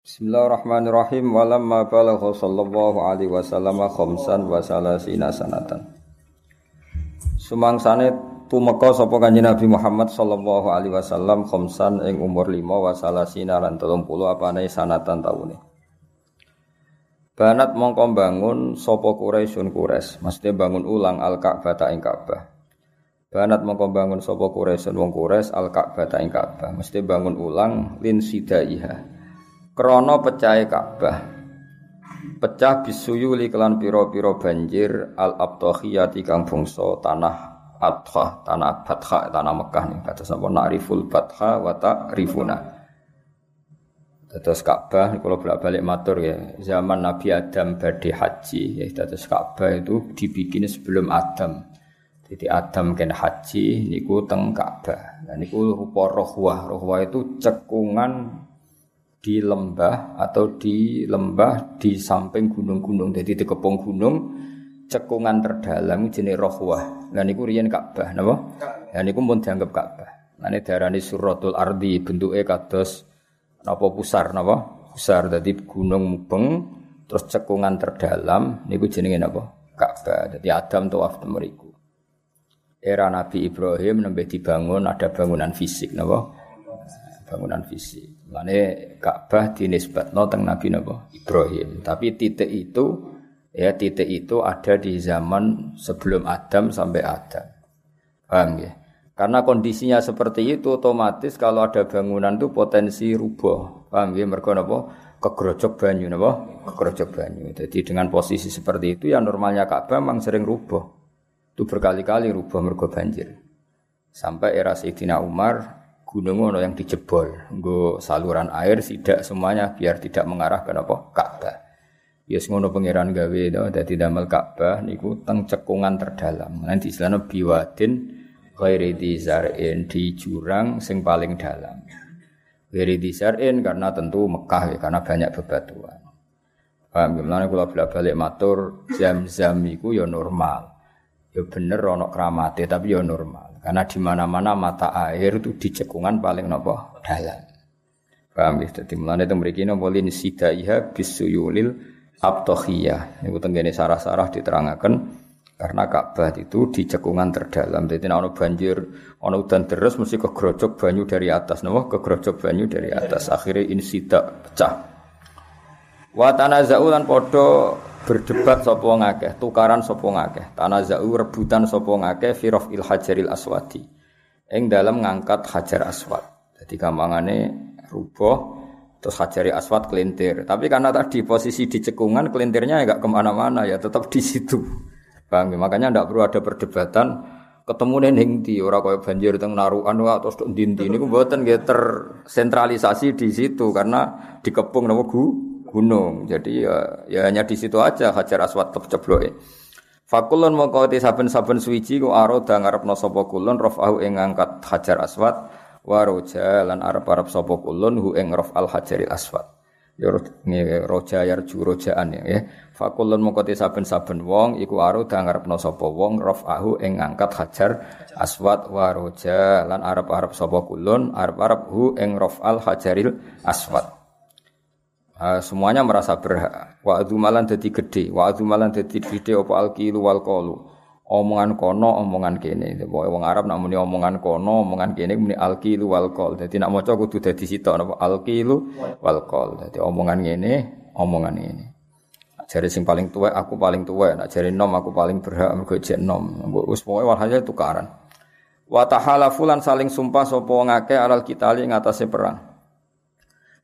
Bismillahirrahmanirrahim. Walamma balagha sallallahu alaihi wasallam khamsan wa salasina sanatan. Sumangsane tumeka sapa Kanjeng Nabi Muhammad sallallahu alaihi wasallam khamsan ing umur 5 wa salasina lan 30 apane sanatan taune. Banat mongko bangun sapa Quraisyun Quraisy, mesti bangun ulang Al-Ka'bah ta ing Ka'bah. Banat mongko bangun sapa Quraisyun wong Quraisy Al-Ka'bah ta ing Ka'bah, mesti bangun ulang lin sidaiha krana pecahe Ka'bah. Pecah bisuyuli kelan pira-pira banjir al abtahiyati kang bangsa tanah Adha, tanah Batha, tanah Mekah nih kata sapa na'riful Batha wa ta'rifuna. Terus Ka'bah kalau bolak-balik matur ya, zaman Nabi Adam badhe haji ya terus Ka'bah itu dibikin sebelum Adam. Jadi Adam kan haji niku teng Ka'bah. Nah niku rupa rohwah. Rohwah itu cekungan di lembah atau di lembah di samping gunung-gunung. Jadi di kepung gunung cekungan terdalam jenis rohwah. Nah niku riyen Ka'bah napa? Nah niku pun dianggap Ka'bah. Nah ini darani suratul ardi bentuknya kados napa pusar napa? Pusar dadi gunung mubeng terus cekungan terdalam niku jenenge napa? Ka'bah. Jadi Adam tawaf mriku. Era Nabi Ibrahim nembe dibangun ada bangunan fisik napa? Bangunan fisik. Mane Ka'bah dinisbatno teng Nabi napa? Ibrahim. Tapi titik itu ya titik itu ada di zaman sebelum Adam sampai Adam. Paham ya? Karena kondisinya seperti itu otomatis kalau ada bangunan itu potensi rubuh. Paham ya? Mergo napa? Kegrojok banyu napa? Kegrojok banyu. Jadi dengan posisi seperti itu ya normalnya Ka'bah memang sering rubuh. Itu berkali-kali rubuh mergo banjir. Sampai era Sayyidina Umar gunung ono yang dijebol, nggo saluran air tidak semuanya biar tidak mengarah ke apa Ka'bah. Ya ngono pangeran gawe to dadi damel Ka'bah niku teng cekungan terdalam. Nanti istilahnya biwadin ghairi dizarin di jurang sing paling dalam. Ghairi dizarin karena tentu Mekah ya karena banyak bebatuan. Paham gimana kalau bolak balik matur jam-jam iku ya normal. Ya bener ono kramate tapi ya normal. Karena di mana-mana mata air itu di cekungan paling nopo dalam. Paham ya? Jadi mulane itu mriki napa lin sidaiha bisuyulil abtohiyah. Niku tenggene sarah-sarah diterangkan karena Ka'bah itu di cekungan terdalam. Jadi ana banjir, ana udan terus mesti kegrojok banyu dari atas, napa? Kegrojok banyu dari atas. Akhirnya insida pecah. Wa tanaza'u lan padha berdebat sapa ngakeh, tukaran sapa ngakeh. Tanaza'u rebutan sapa ngakeh fi il hajaril aswadi. Ing dalam ngangkat hajar aswad. Jadi gampangane rubuh terus hajari aswad kelintir. Tapi karena tadi posisi di cekungan kelintirnya enggak ke mana-mana ya tetap di situ. Bang, makanya ndak perlu ada perdebatan ketemu ning di ora kaya banjir teng narukan terus ndi-ndi niku mboten nggih tersentralisasi di situ karena dikepung napa gu gunung. Jadi ya, ya hanya di situ aja Hajar Aswad cebloke. Fakulun mongko saben-saben suwiji ku aroda ngarepno sapa kulun rafahu ing ngangkat Hajar Aswad wa roja lan arep-arep sapa kulun hu ing rafal Hajaril Aswad. Ya roja yarju rojaan ya. Fakulun mongko saben-saben wong iku aroda ngarepno sapa wong rafahu ing ngangkat Hajar Aswad wa roja lan arep-arep sapa kulun arep-arep hu ing rafal Hajaril Aswad. Uh, semuanya merasa berhak. Wa malan dadi gede, wa malan dadi gede apa alqilu wal qalu. Omongan kono, omongan kene. Pokoke wong Arab nak muni omongan kono, omongan kene muni alqilu wal qol. Dadi nak maca kudu dadi sitok napa alqilu wal qol. Dadi omongan ngene, omongan ini. Jari sing paling tua, aku paling tua. Nak jari nom, aku paling berhak mergo jek nom. Wis pokoke walhasil tukaran. Wa tahalafu lan saling sumpah sapa ngake alal kitali ngatasé perang.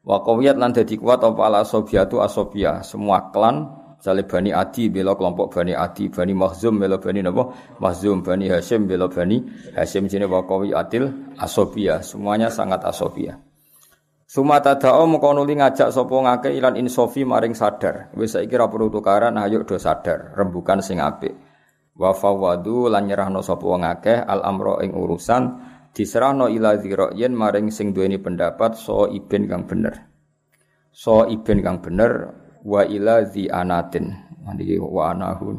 Wa qawiyat lan dadi kuat apa ala asobia. Semua klan misalnya Bani Adi bela kelompok Bani Adi, Bani Mahzum bela Bani napa? Mahzum, Bani Hashim bela Bani Hashim jenenge wa qawiyatil asobia. Semuanya sangat asobia. Sumata da'o mengko nuli ngajak sapa ngake ilan insofi maring sadar. Wis saiki ra perlu tukaran ayo do sadar, rembukan sing apik. Wa fawadu lan nyerahno sapa al amro ing urusan diserahno ila yen maring sing duweni pendapat so iben kang bener. So iben kang bener wa ila zi anatin. Niki wa anahu.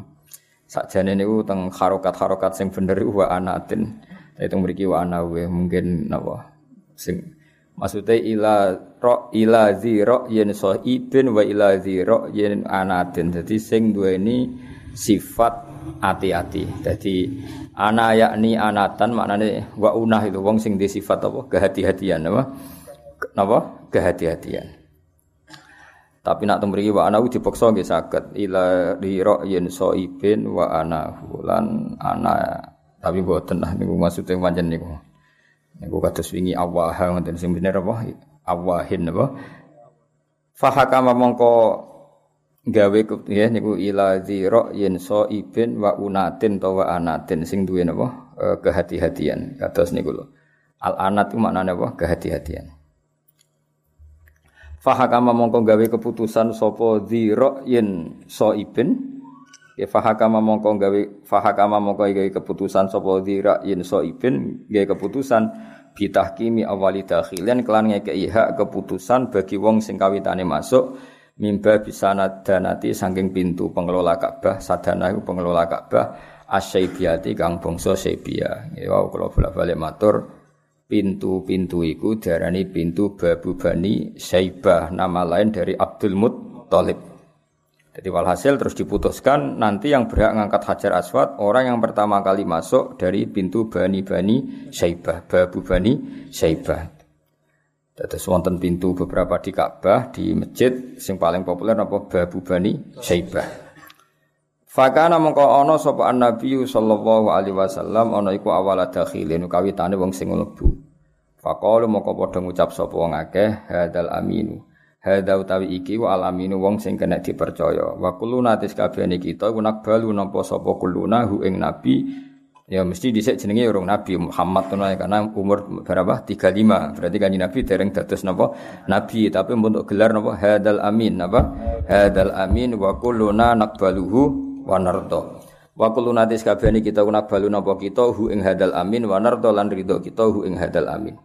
Sakjane niku teng harokat-harokat sing bener wa anatin. Itu mriki wa anahu mungkin napa sing Maksudnya ila ro ila zi yen so ibin wa ila zi yen anatin. Jadi sing duweni sifat hati-hati. Jadi ana yakni anatan maknane wa unah itu wong sing di sifat apa kehati-hatian apa? Napa? Kehati-hatian. Tapi nak temriki wa ana dipaksa nggih saged ila di yen so ibin wa ana lan ana tapi boten lah niku maksudnya pancen niku. Niku kados wingi awaha ngoten sing bener apa? Awahin apa? Fahakama mongko gawe ya niku ila dzira yen so ibin wa unatin to wa anatin sing duwe napa e, kehati-hatian kados niku lho. Al anat itu maknane apa? Kehati-hatian. Fahakama mongko gawe keputusan sapa dzira yen so ibin ya fahakama mongko gawe fahakama mongko gawe keputusan sapa dzira yen so ibin gawe keputusan bitahkimi awali dakhilan kelan ngekei hak keputusan bagi wong sing kawitane masuk mimba bisa nadanati saking pintu pengelola Ka'bah sadana iku pengelola Ka'bah asyaibiyati kang bangsa Saibia ya kula bolak-balik matur. Pintu-pintu iku diarani pintu Babu Bani Saibah nama lain dari Abdul Muttalib. Jadi walhasil terus diputuskan nanti yang berhak ngangkat hajar aswad orang yang pertama kali masuk dari pintu Bani Bani Syaibah, Babu Bani Syaibah. Terus wonten pintu beberapa di Ka'bah, di masjid sing paling populer apa Babu Bani Syaibah. Fakana mongko ana sapa Nabi sallallahu alaihi wasallam ana iku awal dakhilin kawitane wong sing mlebu. Faqalu mongko padha ngucap sapa wong akeh hadal aminu. Hadza utawi iki wa alaminu wong sing kena dipercaya. Wa kuluna tis kabehane kita kunak balu nampa sapa kuluna hu ing nabi Ya mesti dhisik jenenge urung Nabi Muhammad tuh karena umur berapa? 35. Berarti kan Nabi dereng dados napa? Nabi, tapi untuk gelar napa? Hadal amin napa? Hadal amin wa kulluna naqbaluhu wa nardo. Wa kulluna tis kabehane kita kunak balu napa kita hu ing hadal amin wa nardo lan ridho kita hu ing hadal amin.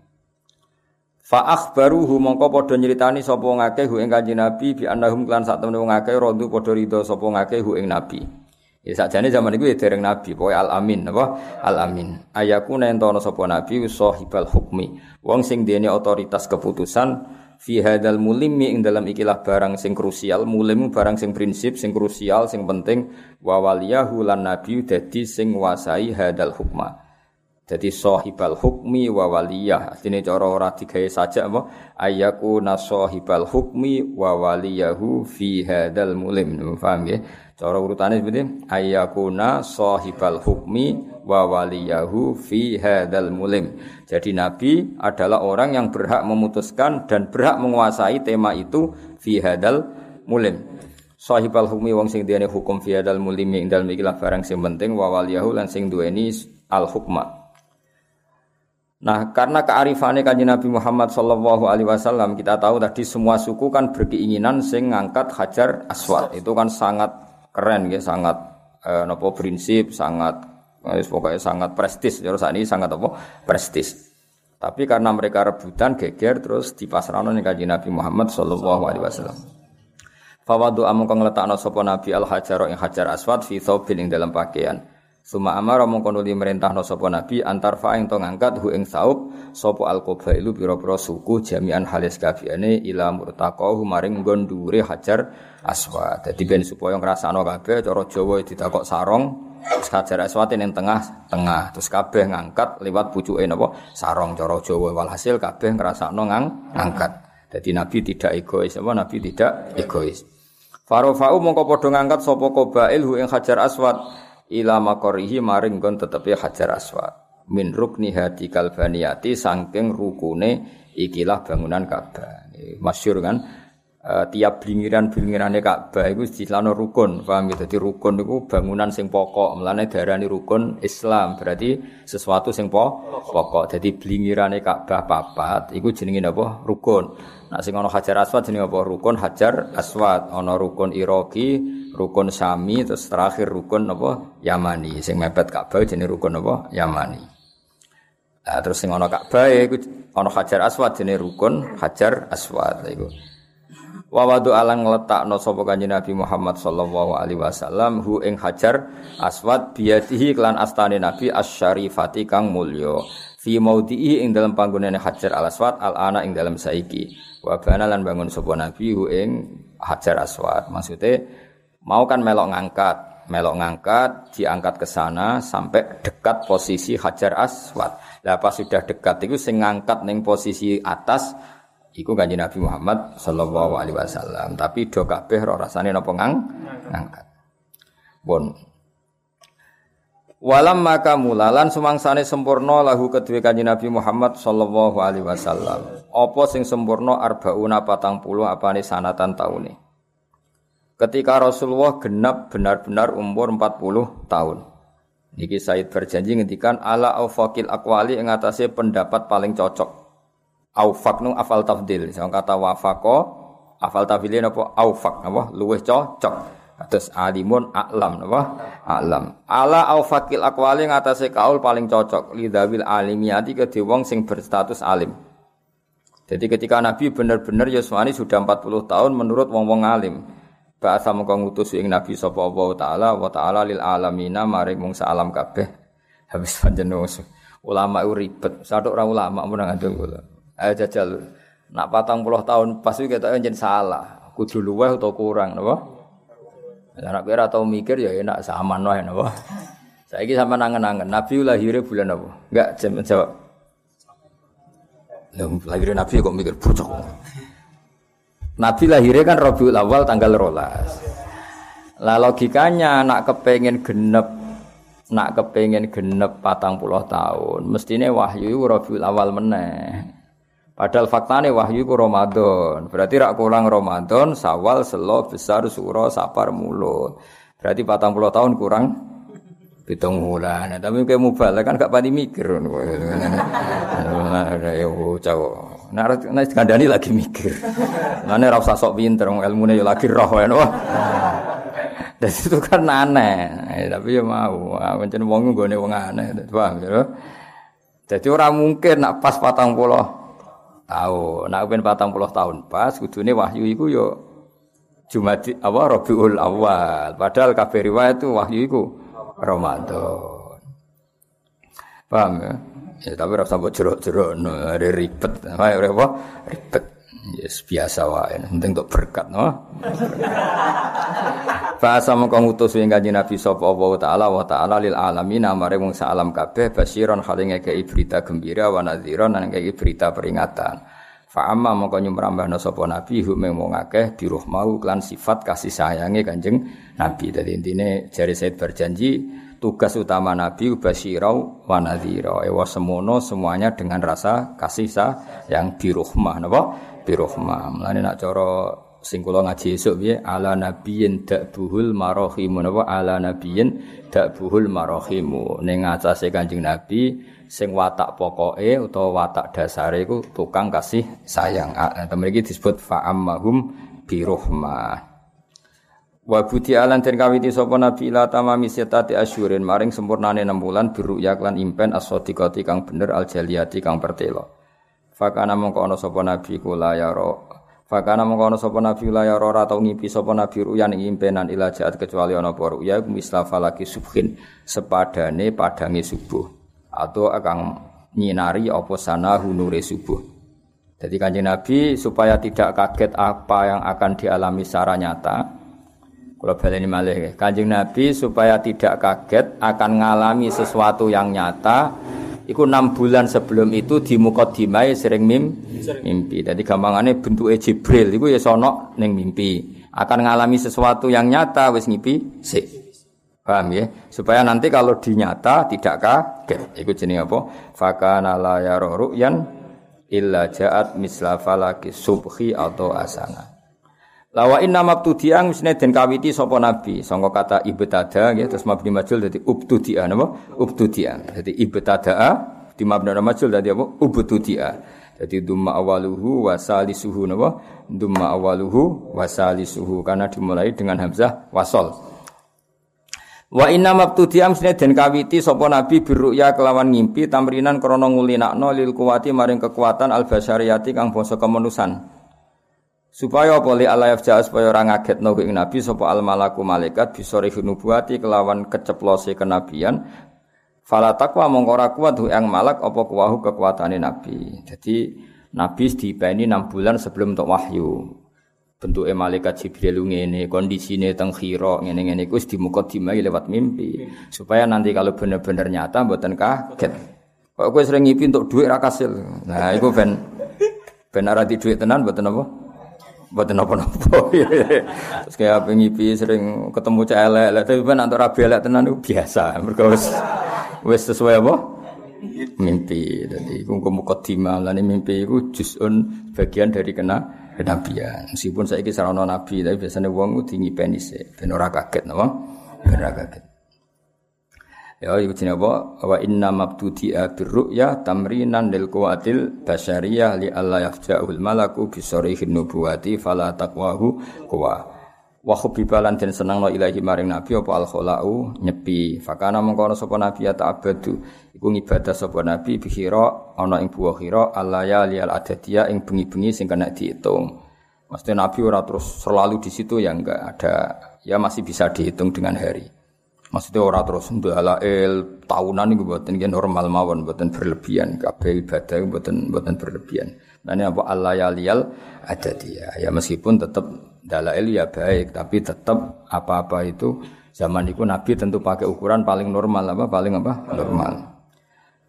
Fa akhbaruhu mongko padha nyritani sapa ngakeh hu ing Kanjeng Nabi bi annahum klan sak temene wong akeh rodu padha ridho sapa ngakeh hu ing Nabi. Ya sakjane zaman iku ya dereng nabi, pokoke al amin apa? Al amin. Ayaku nentono sapa nabi sahibal hukmi. Wong sing dene otoritas keputusan fi hadal mulimi ing dalam ikilah barang sing krusial, mulim barang sing prinsip, sing krusial, sing penting wa waliyahu lan nabi dadi sing nguasai hadal hukma. Jadi sahibal hukmi wa waliyah. Artinya cara ora digawe saja apa? Ayaku nasahibal hukmi wa waliyahu fi hadal mulim. Paham ya? Cara urutannya seperti ayakuna sahibal hukmi wa waliyahu fi hadal mulim. Jadi Nabi adalah orang yang berhak memutuskan dan berhak menguasai tema itu fi hadal mulim. Sahibal hukmi wong sing diane hukum fi hadal mulim ing dalem ikilah barang sing penting wa waliyahu lan sing duweni al hukma. Nah, karena kearifannya kanjeng Nabi Muhammad Shallallahu Alaihi Wasallam, kita tahu tadi semua suku kan berkeinginan sing ngangkat hajar aswad. Itu kan sangat keren, ya, sangat eh, nopo prinsip, sangat eh, pokoknya sangat prestis. Jadi saat ini sangat apa prestis. Tapi karena mereka rebutan geger terus di pasaran ning kanjeng Nabi Muhammad Shallallahu Alaihi Wasallam. Fawadu amung kang letakno sapa Nabi al hajar ing hajar aswad fi thawbin dalam pakaian. Suma amara mongko nuli merintahno sapa nabi antar fa ing to ngangkat hu ing saub sapa al qabailu pira-pira suku jami'an halis kabehane ila murtaqahu maring nggon dhuwure hajar aswad. Dadi ben supaya ngrasakno kabeh cara Jawa ditakok sarong hajar aswad ning tengah tengah terus kabeh ngangkat lewat pucuke napa sarong cara Jawa walhasil kabeh ngrasakno ngang ngangkat. Jadi Nabi tidak egois, apa Nabi tidak egois. Farofau mongko padha ngangkat sapa qabail hu ing hajar aswad ila makorihi maring gon tetepi hajar aswad. Min rukni hati kalbaniyati sangking rukune ikilah bangunan Ka'bah. Masyur kan uh, tiap blingiran-blingirane Ka'bah iku istilahno rukun paham gitu dadi rukun iku bangunan sing pokok mlane darani rukun Islam berarti sesuatu sing pokok dadi blingirane Ka'bah papat iku jenenge napa rukun Nah sing ana Hajar Aswad jenenge apa? Rukun Hajar Aswad, ana rukun Iraki, rukun Sami, terus terakhir rukun apa? Yamani. Sing mepet Ka'bah jenenge rukun apa? Yamani. Nah, terus sing ana Ka'bah iku ana Hajar Aswad jenenge rukun Hajar Aswad iku. Wa wadu alang ngletakno sapa Kanjeng Nabi Muhammad sallallahu alaihi wasallam hu ing Hajar Aswad biyadihi klan astane Nabi asyarifati kang mulya. Fi maudhi'i ing dalam panggonane Hajar Al Aswad al ana ing dalam saiki. Wa bana lan bangun sapa nabi ing Hajar Aswad. Maksudnya mau kan melok ngangkat. Melok ngangkat diangkat ke sana sampai dekat posisi Hajar Aswad. Lah sudah dekat itu sing ngangkat ning posisi atas iku kanjeng Nabi Muhammad sallallahu alaihi wasallam tapi do kabeh ora rasane napa ngang ngangkat bon Walam maka mulalan sumangsane sempurna lahu kedue kanjeng Nabi Muhammad sallallahu alaihi wasallam. Apa sing sempurna arbauna patang puluh apane sanatan taune. Ketika Rasulullah genap benar-benar umur 40 tahun. Niki Said berjanji ngendikan ala aufakil akwali ing pendapat paling cocok. Aufak nu afal tafdil. Sing kata wafaqo afal tafdil apa aufak apa luwih cocok. Terus alimun a'lam napa? A'lam. Ala au fakil aqwali ngatasé kaul paling cocok lidawil alimiyati ke wong sing berstatus alim. Jadi ketika Nabi benar-benar Yuswani sudah 40 tahun menurut wong-wong alim. Bahasa mengko ngutus ing Nabi sapa Allah taala wa taala lil alamina maring mung alam kabeh. Habis panjenengan ulama ribet. Satu orang ulama mun ngandung kula. Ayo jajal. Nak patang puluh tahun pas itu kita jadi salah. Kudu luweh atau kurang, napa? Anak kira tau mikir ya enak sama wae napa. Saiki sama nangen-nangen Nabi lahirnya bulan apa? Enggak jawab. Lah lahirnya Nabi kok mikir bocok. Nabi lahirnya kan Rabiul Awal tanggal rolas. Lah logikanya nak kepengen genep nak kepengen genep patang puluh tahun, mestinya wahyu Rabiul Awal meneh. Padahal faktane wahyu ku Ramadan. Berarti rak kurang Ramadan, Sawal, Selo, Besar, Suro, Sapar, Mulut. Berarti 40 tahun kurang pitung bulan. Tapi kayak mubal kan gak pati mikir. Ya cowok. Nah, nah kandani lagi mikir. Mana rasa sok pinter, ilmunya ya lagi roh ya. Dan itu kan aneh. tapi ya mau. Mencari wong gue wong aneh. Paham ya? Jadi orang mungkin nak pas patang puluh tahun. Nak ben puluh tahun pas kudune wahyu iku yo Jumadi apa Rabiul Awal. Padahal kabeh riwayat itu wahyu iku Ramadan. Paham ya? Ya tapi rasa mbok jerok-jerok no, ribet. Ayo apa? Ribet. Yes, biasa wae, penting untuk berkat no. Bahasa mengko ngutus ing kanjeng Nabi sapa Allah taala wa taala lil alamin amare wong alam kabeh basiron halinge ke berita gembira wa nadhiron lan ke berita peringatan. Fa amma mongko nyumrambahna sapa nabi hu mung akeh diruh mau klan sifat kasih sayange Kanjeng Nabi. Dadi intine jari Said berjanji tugas utama Nabi basirau wa nadhira. Ewa semono semuanya dengan rasa kasih sayang biruhmah napa? Biruhmah. Mulane nak cara sing kula ngaji esuk piye ala nabiyyin dakbuhul marahim napa ala nabiyyin dakbuhul marahim. Ning atase Kanjeng Nabi sing watak pokoke utawa watak dasare iku tukang kasih sayang. Temen iki disebut fa'ammahum biruhmah. Wa buti alan den kawiti sapa nabi ila tamami setati asyurin maring sempurnane 6 bulan biru lan impen as-sadiqati kang bener al jaliyati kang pertelo. Fakana mongko ana sapa nabi kula ya ro. Fakana mongko ana sapa nabi la ya ora tau ngipi sapa nabi ruyan ing impenan ila jaat kecuali ana apa ruya misla falaki subhin sepadane padange subuh atau akan nyinari apa sana hunure subuh. Jadi kanjeng Nabi supaya tidak kaget apa yang akan dialami secara nyata, kalau baleni malih Kanjeng Nabi supaya tidak kaget akan mengalami sesuatu yang nyata Iku enam bulan sebelum itu di dimai sering mim, mimpi. Jadi gampangannya bentuk Jibril. Iku ya sono neng mimpi. Akan mengalami sesuatu yang nyata wis ngipi si. Paham ya? Supaya nanti kalau dinyata tidak kaget. Iku jenis apa? Fakana la yaruyan illa ja'at misla falaki subhi atau asana. Lawa inna mabtudi'a mestine den kawiti sapa nabi? Sangka kata ibtada nggih terus mabni majul dadi ubtudi'a napa? Ubtudi'a dadi ibtada di mabni majul dadi apa? Ubtudi'a dadi dumma awaluhu wa salisuhu napa? Dumma awaluhu wa salisuhu karena dimulai dengan hamzah wasol. Wa inna mabtudi'a mestine den kawiti sapa nabi birruya kelawan ngimpi tamrinan krana ngulinakno lil kuwati maring kekuatan al basyariyati kang bangsa kemanusan supaya apa li ala yafja supaya ora ngagetno ing nabi sapa al malaku malaikat bisa nubuati kelawan keceplose kenabian Fala takwa mongko kuat yang malak apa kuwahu kekuatane nabi. Jadi nabi dipeni 6 bulan sebelum untuk wahyu. Bentuke malaikat Jibril ngene, kondisine teng khira ngene-ngene iku wis dimukadimai lewat mimpi. Supaya nanti kalau bener-bener nyata mboten kaget. Kok kowe sering ngipi untuk duit ra kasil. Nah, iku ben ben ora di duit tenan mboten apa? Mboten apa-apa. Terus kayak apa ngipi sering ketemu cah elek, tapi ben antuk rabi elek tenan itu biasa. Mergo wis sesuai apa? Mimpi. Jadi iku mukadimah lan mimpi iku juz'un bagian dari kena kenabian. Meskipun kisah sarana nabi, tapi biasanya wong di ngipeni sih, ben ora kaget napa? Ben kaget. Ya iku jenenge apa? Wa inna mabtudi birru'ya tamrinan lil quwatil basyariyah li alla yafja'ul malaku bi sarihin nubuwati fala taqwahu kuwa wa khubbibalan den senengno ilahi maring nabi apa al khalau nyepi. Fakana mengkono sapa nabi ya ta'abbadu iku ngibadah sapa nabi bihira ana ing buah khira alaya liyal adadiya ing bengi-bengi sing kena dihitung Maksudnya Nabi ora terus selalu di situ ya enggak ada. Ya masih bisa dihitung dengan hari. Maksudnya ora terus ndalail tahunan itu buatan normal mawon buatan berlebihan kabeh ibadah buatan buatan berlebihan. Nah ini apa Allah ya lial ada dia ya meskipun tetap dalail ya baik tapi tetap apa-apa itu zaman itu Nabi tentu pakai ukuran paling normal apa paling apa normal.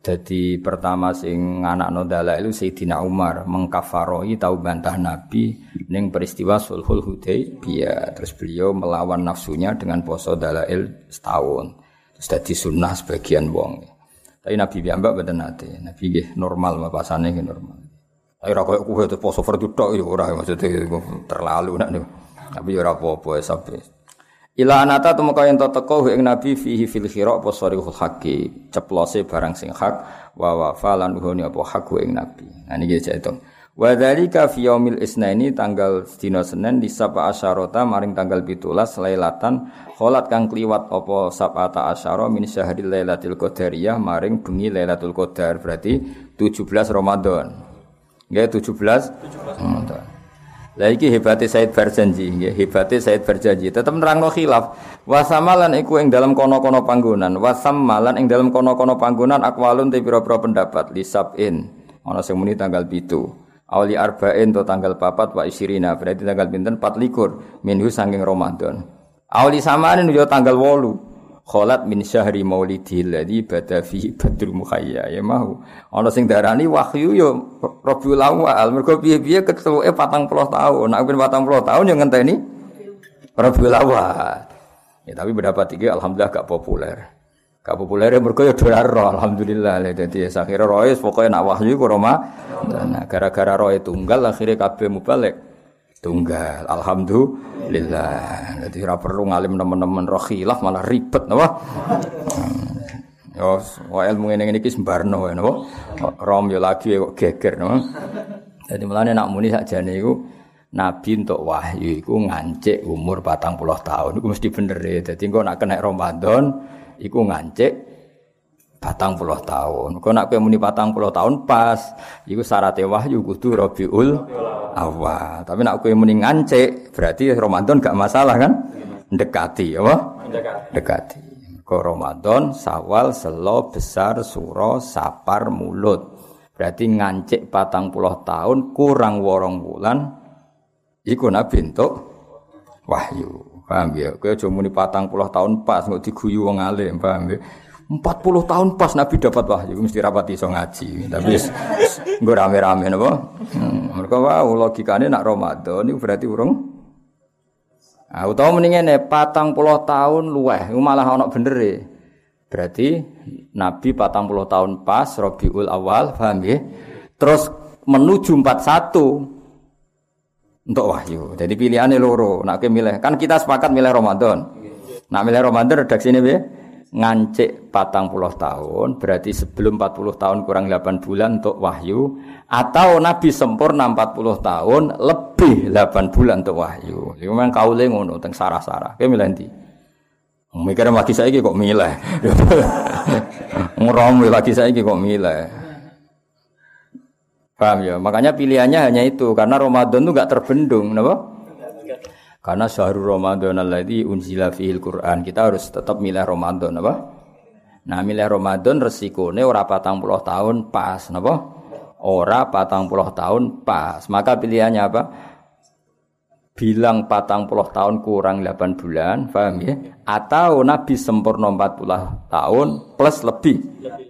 Jadi pertama sing anak no dalail Sayyidina Umar mengkafaroi tahu bantah Nabi neng peristiwa Sulhul Hudaybiyah terus beliau melawan nafsunya dengan poso dalail setahun terus jadi sunnah sebagian wong. Tapi Nabi biamba betul nanti Nabi normal apa pasane normal. Tapi koyo kowe terus poso fardu tok ya ora maksudnya terlalu nak. Tapi ya ora apa-apa sampe. Ila anata tumeka yen teko ing nabi fihi fil khira apa sarihul haqi, ceplose barang sing hak wa wa falan huni apa hak ing nabi. Nah niki itu. Wa dzalika fi yaumil isnaini tanggal dina Senin di sapa asyarota maring tanggal 17 lailatan kholat kang kliwat apa sabata asyara min syahril lailatul qadariyah maring bengi lailatul qadar berarti 17 Ramadan. Nggih 17. 17. Lah iki hebate Said Barjanji, nggih hebate Said Barjanji. Tetep nerangno khilaf. Wasamalan iku ing dalam kono-kono panggonan, wasamalan ing dalam kono-kono panggonan akwalun te pira-pira pendapat lisabin. Ana sing muni tanggal 7. Awli arba'in to tanggal papat wa isirina berarti tanggal pinten 24 minhu sanging Ramadan. Awli samanin yo tanggal 8 kholat min syahri maulidil ladzi bada fi badru mukhayya. Ya mau ana sing darani wahyu yo Rabiul Awal. Mergo piye-piye ketuke 40 tahun. Nek ben 40 tahun yo ngenteni Rabiul Awal. Ya tapi berapa tiga alhamdulillah gak populer. Gak populer ya mergo yo dolar alhamdulillah. Dadi akhire rois pokoke nak wahyu ku Roma nah gara-gara roe tunggal akhirnya kabeh mubalik tunggal. Alhamdulillah. Jadi ora perlu ngalim teman-teman roh khilaf malah ribet napa? Yo wae ilmu ngene iki sembarno napa? Rom yo lagi kok geger napa? Jadi mulane nak muni sakjane iku Nabi untuk wahyu iku ngancik umur batang puluh tahun. Iku mesti bener ya. Jadi engko nak kena Ramadan iku ngancik patang puluh tahun. Kau nak muni patang puluh tahun pas, itu syaratnya wahyu kudu Rabiul awal. Tapi nak kue muni ngance, berarti Ramadan gak masalah kan? Dekati, apa? Dekati. Kau Ramadan, Sawal, Selo, Besar, Suro, Sapar, Mulut. Berarti ngancik patang puluh tahun kurang worong bulan. Iku nabi untuk wahyu. Paham ya? Kau cuma muni patang puluh tahun pas, nggak diguyu wong alim, paham ya? 40 tahun pas Nabi dapat wahyu mesti rapat iso ngaji. Tapi gue rame-rame napa? Hmm, mereka wow logikane nak Ramadan itu berarti urung Ah utawa mendingan patang puluh tahun luweh, malah ono bener e. Berarti Nabi patang puluh tahun pas Rabiul Awal, paham ya? Terus menuju 41 untuk wahyu. Jadi pilihannya loro. Nak milih kan kita sepakat milih Ramadan. Nak milih Ramadan redaksi ini ya ngancik patang puluh tahun berarti sebelum 40 tahun kurang 8 bulan untuk wahyu atau Nabi sempurna 40 tahun lebih 8 bulan untuk wahyu. Itu memang kaule ngono sarah-sarah. Kayak milih nanti mikir lagi saya kok milih. Ngerom lagi saya kok milih. Paham ya? Makanya pilihannya hanya itu karena Ramadan itu gak terbendung kenapa karena syahrul Ramadan alladzi unzila fihil Quran. Kita harus tetap milih Ramadan apa? Nah, milih Ramadan resikone ora patang puluh tahun pas, napa? Ora patang puluh tahun pas. Maka pilihannya apa? Bilang patang puluh tahun kurang 8 bulan, paham ya? Atau Nabi sempurna 40 tahun plus lebih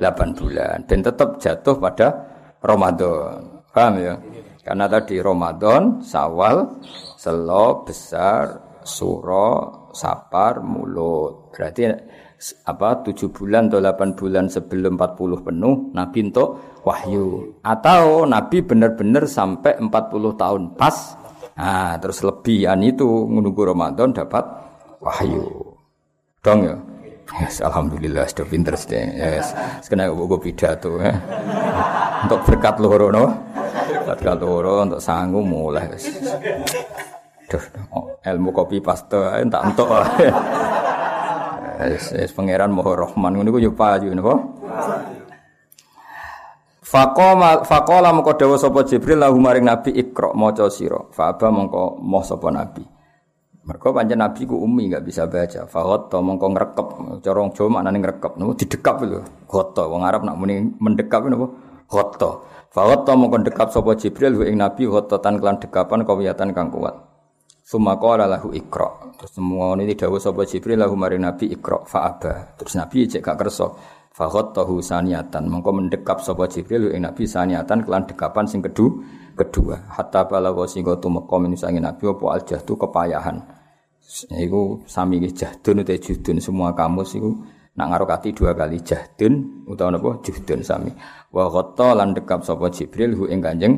8 bulan. Dan tetap jatuh pada Ramadan. Paham ya? Karena tadi Ramadan, Sawal, Selo, Besar, Suro, Sapar, Mulut. Berarti apa tujuh bulan atau delapan bulan sebelum 40 penuh Nabi untuk wahyu atau Nabi benar-benar sampai 40 tahun pas nah terus lebihan itu menunggu Ramadan dapat wahyu dong ya yes, Alhamdulillah sudah pinter sih yes. sekarang gue pidato ya. untuk berkat loro no berkat loro untuk sanggup mulai Duh, ilmu kopi paste tak entuk Wis wis pangeran Maha Rahman ngono iku yo payu napa? Faqama faqala mengko Jibril lahu maring Nabi Iqra maca sira. Fa aba mengko moh sapa Nabi. Mergo pancen Nabi ku umi enggak bisa baca. Fa ghatta mengko ngrekep cara wong Jawa maknane ngrekep niku didekap lho. Ghatta wong Arab nak muni mendekap napa? Ghatta. Fa ghatta mengko dekap sapa Jibril ing Nabi ghatta tan kelan dekapan kawiyatan kang kuat. Sumaqala lahu ikra. Terus semua ini dawuh sapa Jibril lahu mari Nabi ikra fa aba. Terus Nabi cek gak kersa. Fa tahu saniatan. Mengko mendekap sapa Jibril ing Nabi saniatan kelan dekapan sing kedua kedua. Hatta balagha sing tumeka sange Nabi apa al jahdu kepayahan. Iku sami jahdun utawa judun semua kamus iku nak ngarokati dua kali jahdun utawa napa juhdun sami. Wa ghatta lan dekap sapa Jibril hu ing Kanjeng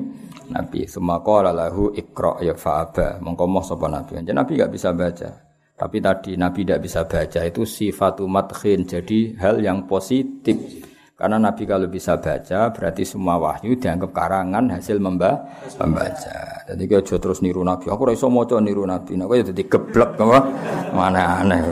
Nabi qala lahu ikra ya fa'aba mongko moh sapa Nabi. Jadi Nabi enggak bisa baca. Tapi tadi Nabi tidak bisa baca itu sifatu madkhin jadi hal yang positif. Karena Nabi kalau bisa baca berarti semua wahyu dianggap karangan hasil memba membaca. Jadi kita terus niru Nabi. Aku raiso maca niru Nabi. Nah, ya jadi geblek apa? Mana aneh.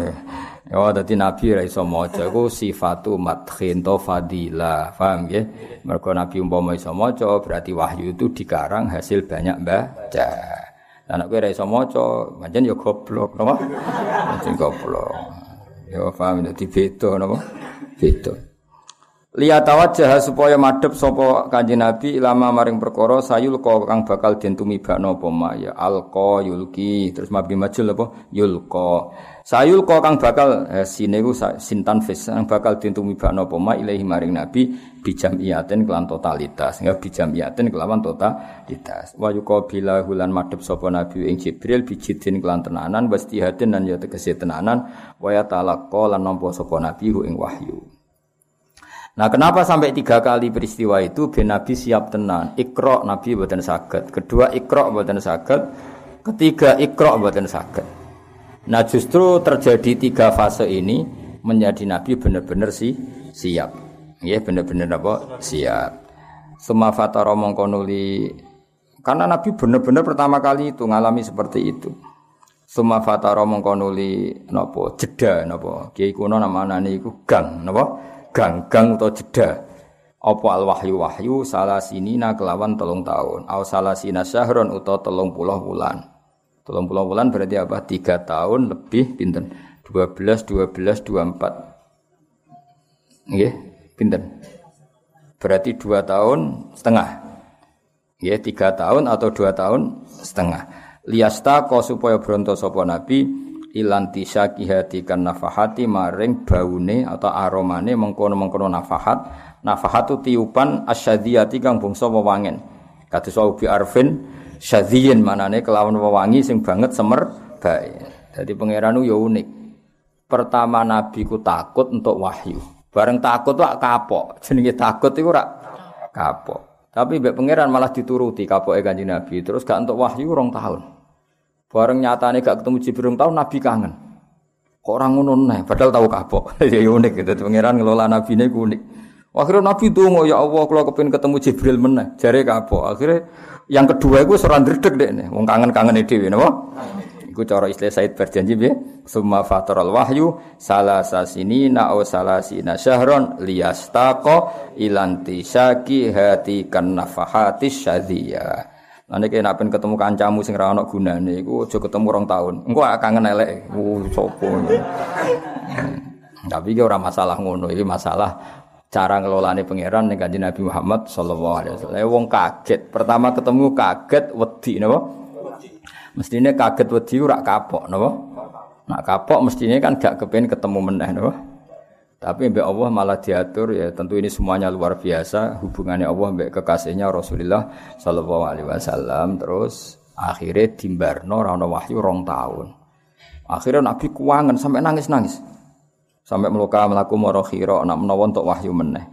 Ya dadi nabi ra iso maca iku sifatu madkhin to fadilah. Paham nggih? Mergo nabi umpama iso maca berarti wahyu itu dikarang hasil banyak baca. Lah nek kowe ra iso maca, pancen ya goblok, napa? Pancen goblok. Ya paham dadi beda napa? Beda. Lihat wajah supaya madep sopo kanji nabi ilama maring perkara sayul ko kang bakal den tumibakno apa ya alqa yulki terus mabi majul apa yulqa sayul ko kang bakal eh, sine sintan fis kang bakal den tumibakno apa ma ilahi maring nabi bijam iaten kelan totalitas ya bijam iaten kelawan totalitas wa yuqabila hulan madep sopo nabi ing jibril bijidin kelan tenanan wastihatin dan ya tegese tenanan wa ya talaqqa lan nampa sapa nabi ing wahyu Nah kenapa sampai tiga kali peristiwa itu ben Nabi siap tenan. Ikro Nabi buatan sakit. Kedua ikro buatan sakit. Ketiga ikro buatan sakit. Nah justru terjadi tiga fase ini menjadi Nabi benar-benar si siap. Ya benar-benar apa? Siap. Suma fatara mongkonuli karena Nabi benar-benar pertama kali itu ngalami seperti itu. Suma fatara mongkonuli nopo jeda nopo kiai kuno nama nani iku gang nopo ganggang atau jeda apa al wahyu wahyu salah sinina kelawan telung tahun au salah sina syahron atau telung puluh bulan telung puluh bulan berarti apa? Tiga tahun lebih pinten? Dua belas dua belas dua empat. Pinten? Berarti dua tahun setengah. Ya tiga tahun atau dua tahun setengah. Liasta kau supaya bronto sopo nabi ilanti syakihati kan nafahati maring baune atau aromane mengkono-mengkono nafahat. Nafahat itu tiupan asyadiyati kang bangsa wewangen. Kados wau bi arfin syadiyin manane kelawan wewangi sing banget semer bae dadi pangeran yo unik pertama nabi ku takut untuk wahyu bareng takut wak kapok jenenge takut iku ora kapok tapi mbek pangeran malah dituruti kapoke kanjeng nabi terus gak untuk wahyu rong tahun Bareng nyatane gak ketemu Jibril tahun Nabi kangen. Kok orang ngono nih, padahal tahu kapok. ya unik gitu. Pangeran ngelola Nabi ini unik. Akhirnya Nabi tuh ya Allah kalau kepin ketemu Jibril meneh, jare kapok. Akhirnya yang kedua seorang dredeg deh nih, wong kangen-kangen dhewe napa? Iku cara istilah Said berjanji be, summa fataral wahyu salasa sinina au salasina syahron liyastaqa ilanti syaki hati kan nafahati syadiyah. Nanti kayak napen ketemu kancamu sing ra ono gunane iku aja ketemu rong tahun. Engko kangen elek. Uh sopo. Tapi iki ora masalah ngono, iki masalah cara ngelolane pangeran ning Kanjeng Nabi Muhammad sallallahu alaihi wasallam. Wong kaget, pertama ketemu kaget wedi napa? Mestine kaget wedi ora kapok napa? Nak kapok mestine kan gak kepen ketemu meneh napa? Tapi mbak Allah malah diatur ya tentu ini semuanya luar biasa hubungannya Allah mbak kekasihnya Rasulullah Shallallahu Alaihi Wasallam terus akhirnya timbarno rano wahyu rong tahun akhirnya Nabi kuangan sampai nangis nangis sampai meluka melaku morokhiro nak menawan untuk wahyu meneh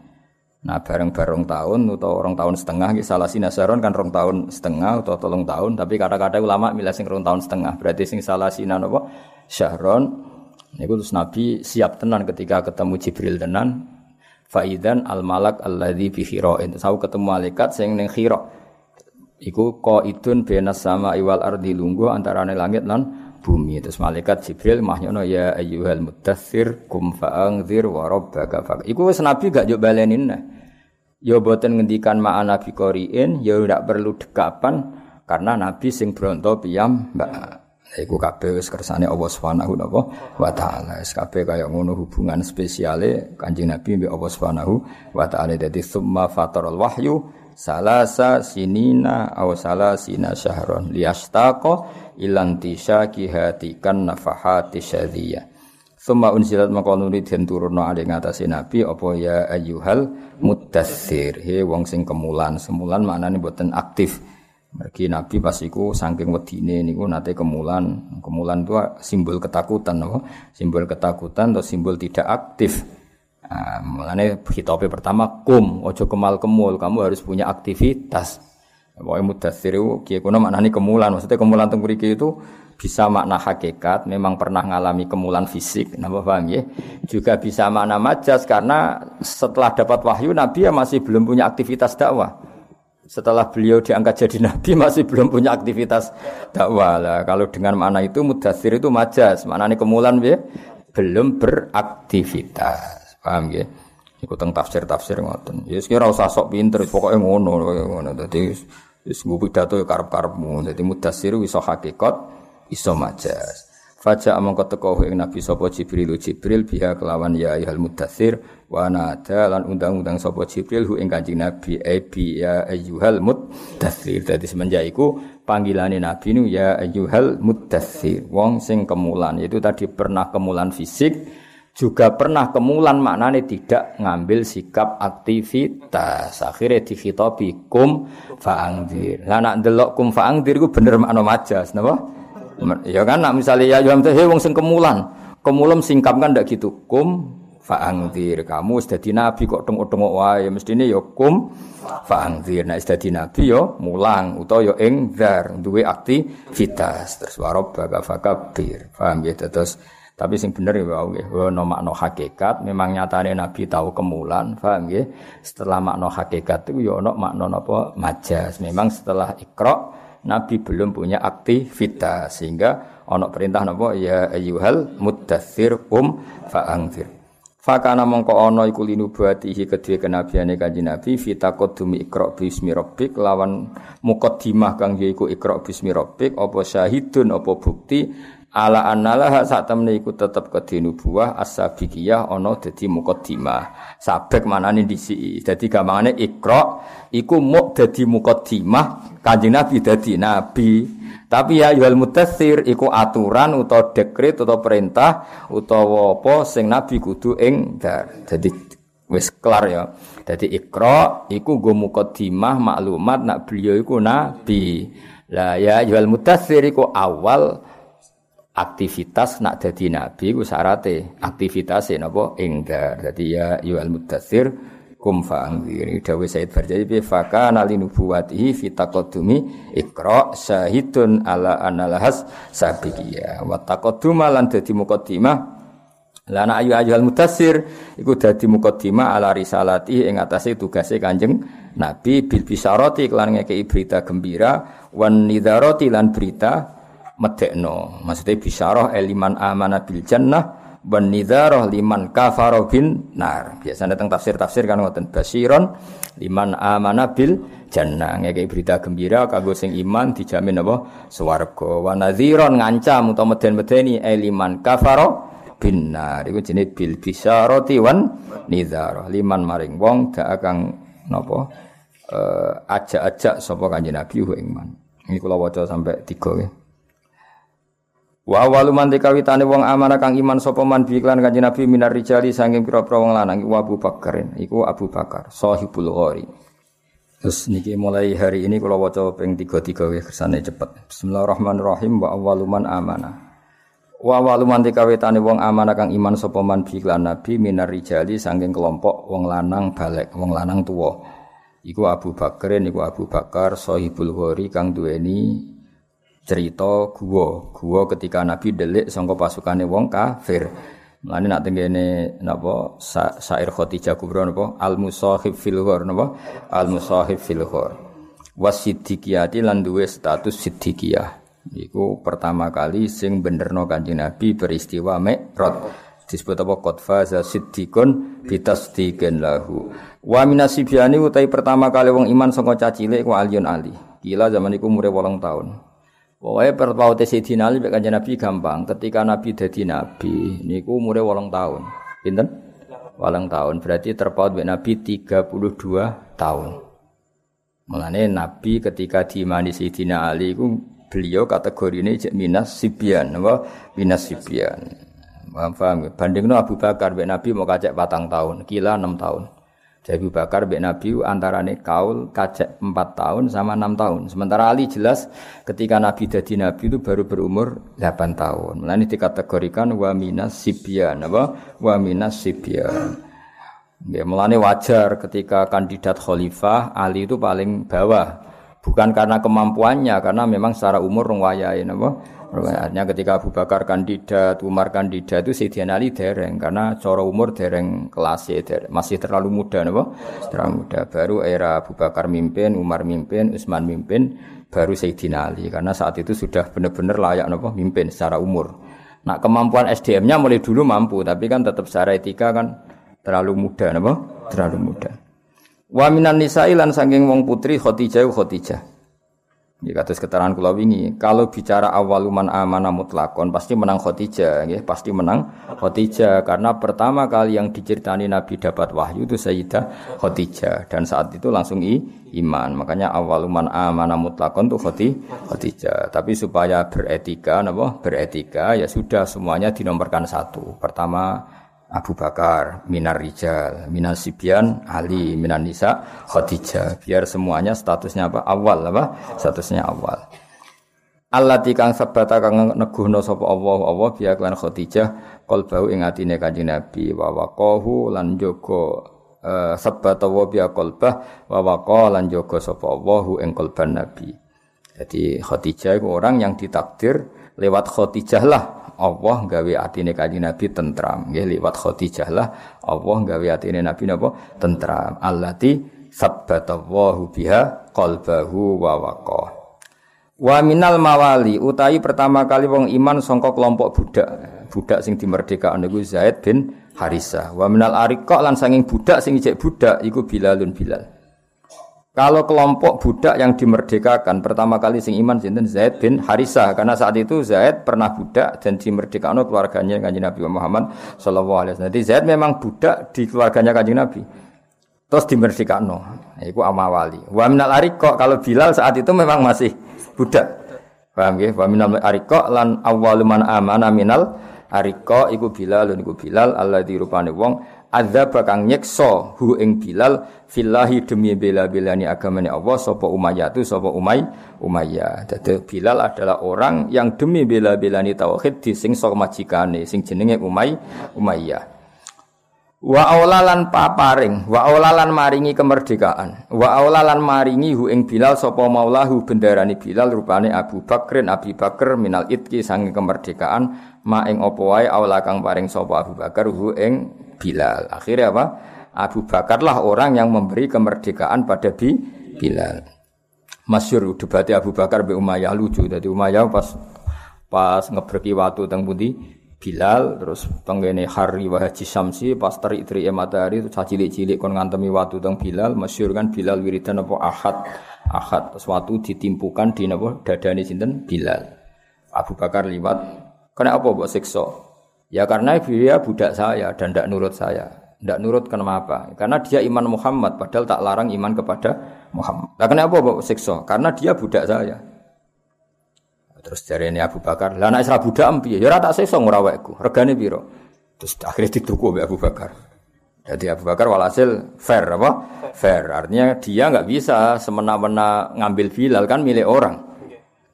nah bareng bareng tahun atau orang tahun setengah salah sinasaron kan rong tahun setengah atau tolong tahun tapi kata-kata ulama milah sing rong tahun setengah berarti sing salah sinan apa syahron Niku terus Nabi siap tenan ketika ketemu Jibril tenan. Faidan al malak alladzi bi khirain. Tahu ketemu malaikat sing ning khira. Iku qaidun benas sama iwal ardi lungguh antarane langit lan bumi. Terus malaikat Jibril mahnyono ya ayyuhal mudaththir kum fa'anzir wa rabbaka fa. Iku wis Nabi gak yo balenin nah. Ya boten ngendikan ma'an nabi qoriin, ya ndak perlu dekapan karena nabi sing bronto piyam mbak Iku kabeh wis kersane Allah Subhanahu wa taala. Wis kabeh kaya ngono hubungan spesiale Kanjeng Nabi mbek Allah Subhanahu wa taala. Dadi summa fataral wahyu salasa sinina aw salasina syahron liyastaqa ilanti syaki hatikan nafahati syadiyah. Summa unsilat maka nuri den turunno ali ngatasé Nabi apa ya ayyuhal muddatsir. He wong sing kemulan, semulan maknane boten aktif. Mergi Nabi pas iku saking wedine niku nate kemulan. Kemulan itu simbol ketakutan no? Simbol ketakutan atau simbol tidak aktif. Nah, mulane hitope pertama kum, ojo kemal kemul, kamu harus punya aktivitas. Pokoknya mudathir itu kiye kuno maknani kemulan. Maksudnya kemulan teng itu bisa makna hakikat, memang pernah ngalami kemulan fisik, napa paham ya? Juga bisa makna majas karena setelah dapat wahyu Nabi ya masih belum punya aktivitas dakwah setelah beliau diangkat jadi nabi masih belum punya aktivitas dakwah lah. Kalau dengan makna itu mudathir itu majas, maknanya kemulan ya belum beraktivitas. Paham ya? Iku teng tafsir-tafsir ngoten. Ya sekira usah sok pinter, pokoknya ngono ngono. Dadi wis nggo pidato ya karep-karepmu. Dadi mudathir iso hakikat, iso majas. Faja amang teko ing Nabi sapa Jibril Jibril biha kelawan ya ayyuhal mudathir wa nada lan undang-undang sapa Jibril hu ing Kanjeng Nabi abi ya ayyuhal mudathir. Dadi semenjak iku panggilane Nabi nu ya ayyuhal mudathir. Wong sing kemulan itu tadi pernah kemulan fisik juga pernah kemulan maknane tidak ngambil sikap aktivitas akhirnya dikhitabi kum fa'angdir lah nak delok kum fa'angdir ku bener makna majas napa Ya kan nak misalnya ya Yuham teh wong sing kemulan. Kemulan singkap kan ndak gitu. Kum fa'angdir. Kamu sudah nabi kok tengok-tengok wae mestine ya kum fa'angdir. Nek sudah nabi ya mulang utawa ya engdar duwe aktivitas. Terus warabbaka fakabir. Paham ya terus tapi sing bener ya wae nggih. Ono makna hakikat memang nyatane nabi tahu kemulan, paham ya? Setelah makna hakikat itu ya ono makna napa majas. Memang setelah ikra Nabi belum punya aktivitas sehingga ono perintah napa ya ayyuhal muddatsir um fa'angzir. Fakana mongko ono iku linubuatihi kedue kenabiane kanjeng Nabi fitaqaddumi ikra bismi rabbik lawan muqaddimah kang yaiku ikra bismi rabbik apa syahidun apa bukti ala annalah sak temne iku tetep kedhe nubuwah as-sabiqiyah ana dadi muqaddimah. Sabek manane disi. Dadi gampangane ikra iku muk dadi muqaddimah Kanjeng Nabi dadi nabi. Tapi ya yuhal mutathir iku aturan utawa dekret utawa perintah utawa apa sing nabi kudu ing dar. Jadi wis kelar ya. Jadi ikra iku go mukaddimah maklumat nak beliau iku nabi. Lah ya yuhal mutathir iku awal aktivitas nak dadi nabi iku syarate aktivitas napa ing dar. Dadi ya yuhal mutathir kum fa'angzir. Dawe Said Barjai bi fakana li nubuwatihi fi taqaddumi ikra syahidun ala analahas sabiqiyah. Wa taqadduma lan dadi muqaddimah Lana ayu ayu al mutassir iku dadi muqaddimah ala risalati ing atase tugase Kanjeng Nabi bil bisarati kelan ngekeki berita gembira wan nidharati lan berita medekno. Maksudnya bisyarah eliman amana bil jannah wan nidharah liman kafara bin nar. Biasanya tentang tafsir-tafsir kan ngoten. Basiron liman amana bil jannah. Ngekei berita gembira kanggo sing iman dijamin apa? Swarga. Wa nadhiron ngancam utawa meden-medeni liman kafara binar iku jenenge bil bisyarati wan nidhar liman maring wong dak kang napa? Uh, ajak-ajak sapa kanjeng Nabi ing man ini kula waca sampai 3 ya Wa awalu man dikawitane wong amanah kang iman sapa man bi iklan kanjeng Nabi minar rijali saking pira-pira wong lanang iku Abu Bakar iku Abu Bakar sahibul ghori Terus niki mulai hari ini kalau waca ping tiga tiga ya kersane cepet. Bismillahirrahmanirrahim wa awaluman amanah. Wa awaluman dikawetane wong amanah kang iman sapa man bi nabi minar rijali saking kelompok wong lanang balik wong lanang tua. Iku Abu Bakar niku Abu Bakar sahibul ghori kang duweni cerita gua gua ketika Nabi delik sangka pasukane wong kafir. Mulane nak tengene napa syair Khadijah Kubra napa al musahib fil ghor napa al musahib fil ghor. Wasiddiqiyati lan duwe status siddiqiyah. Iku pertama kali sing benerno Kanjeng Nabi peristiwa Mi'raj. Disebut apa qad za siddiqun bitasdiqin lahu. Wa minasibiani utai pertama kali wong iman saka cacile iku Aliun Ali. Gila zaman iku umure 8 tahun. Pokoknya perpaute Sayyidina Ali mek kanjeng Nabi gampang. Ketika Nabi dadi nabi niku umure 8 tahun. Pinten? 8 tahun. Berarti terpaut mek Nabi 32 tahun. Mulane Nabi ketika diimani Sayyidina Ali iku beliau kategori ini minas sibian apa minas sibian. Paham paham. Bandingno Abu Bakar mek Nabi mau kacek patang tahun, kila 6 tahun. Jadi Abu Bakar bin Nabi antarane kaul kacek 4 tahun sama 6 tahun. Sementara Ali jelas ketika Nabi jadi Nabi itu baru berumur 8 tahun. Mulane dikategorikan wa minas sibyan apa? Wa minas sibyan. Ya, wajar ketika kandidat khalifah Ali itu paling bawah. Bukan karena kemampuannya, karena memang secara umur rong wayahe napa? Artinya ketika Abu Bakar kandidat, Umar kandidat itu Sayyidina Ali dereng karena cara umur dereng kelas dereng. masih terlalu muda napa? Terlalu muda. Baru era Abu Bakar mimpin, Umar mimpin, Utsman mimpin, baru Sayyidina Ali karena saat itu sudah benar-benar layak napa? mimpin secara umur. Nah, kemampuan SDM-nya mulai dulu mampu, tapi kan tetap secara etika kan terlalu muda napa? Terlalu muda. Wa minan nisa'i lan saking wong putri Khadijah Khadijah. Ya kados keterangan kula wingi, kalau bicara awaluman amana mutlakon pasti menang Khadijah, ya, pasti menang Khadijah karena pertama kali yang diceritani Nabi dapat wahyu itu Sayyidah Khadijah dan saat itu langsung i, iman. Makanya awaluman amana mutlakon itu Khadijah. Tapi supaya beretika, napa? Beretika ya sudah semuanya dinomorkan satu. Pertama Abu Bakar, minar rijal, minar sibyan, Ali, minar nisa, Khadijah. Biar semuanya statusnya apa? Awal apa? Statusnya awal. Allah tikang sabata kang neguhno sapa Allah Allah biya lan Khadijah bau ing atine Kanjeng Nabi wa waqahu lan jaga uh, sabata wa biya qalbah wa waqa lan jaga sapa Allah ing qalban Nabi. Jadi Khadijah itu orang yang ditakdir lewat Khadijah lah Allah gawe atine kanjeng Nabi tentram. Nggih liwat Khadijah lah Allah gawe atine Nabi napa tentram. Allati sabbatallahu biha qalbahu wa waqa. Wa minal mawali utahi pertama kali wong iman sangka kelompok budak. Budak sing dimerdekakan niku Zaid bin Harisah. Wa minal ariqa lan sanging budak sing ijek budak iku Bilalun Bilal. Kalau kelompok budak yang dimerdekakan pertama kali sing iman sinten Zaid bin Harisah karena saat itu Zaid pernah budak dan dimerdekakan keluarganya kanjeng Nabi Muhammad sallallahu alaihi wasallam. Jadi Zaid memang budak di keluarganya kanjeng Nabi. Terus dimerdekakan. Iku amawali. Wa minal ariqa kalau Bilal saat itu memang masih budak. Paham nggih? Wa minal ariqa lan awwalu man amana minal ariqa iku Bilal iku Bilal Allah dirupane wong azab kang nyekso hu ing Bilal fillahi demi bela-belani agamane Allah sapa Umayyah tu sapa Umay Umayyah. Dadi Bilal adalah orang yang demi bela-belani tauhid disingso majikane sing jenenge Umay Umayyah. Wa aulalan paparing, wa aulalan maringi kemerdekaan. Wa aulalan maringi hu ing Bilal sapa maulahu bendarani Bilal rupane Abu Bakrin Abi Bakar minal itki sange kemerdekaan ma ing apa wae aula kang paring sapa Abu Bakar hu ing Bilal. Akhirnya apa? Abu Bakar lah orang yang memberi kemerdekaan pada Bi Bilal. Masyur debatnya Abu Bakar be Umayyah lucu. Jadi Umayyah pas pas ngebreki waktu teng pundi? Bilal terus penggene hari wa haji samsi pas terik-terik matahari itu cilik-cilik kon ngantemi waktu teng Bilal. Masyur kan Bilal wiridan apa? Ahad. Ahad. Sesuatu ditimpukan di napa? Dadane sinten? Bilal. Abu Bakar liwat. Kena apa mbok siksa Ya karena dia budak saya dan tidak nurut saya. Tidak nurut kenapa? Karena dia iman Muhammad, padahal tak larang iman kepada Muhammad. Nah, kenapa Bapak siksa? Karena dia budak saya. Terus dari ini Abu Bakar, lah anak Isra budak empi, ya rata siksa ngurawekku, regane biro. Terus akhirnya dituku Abu Bakar. Jadi Abu Bakar walhasil fair apa? Fair. Artinya dia nggak bisa semena-mena ngambil Bilal kan milik orang.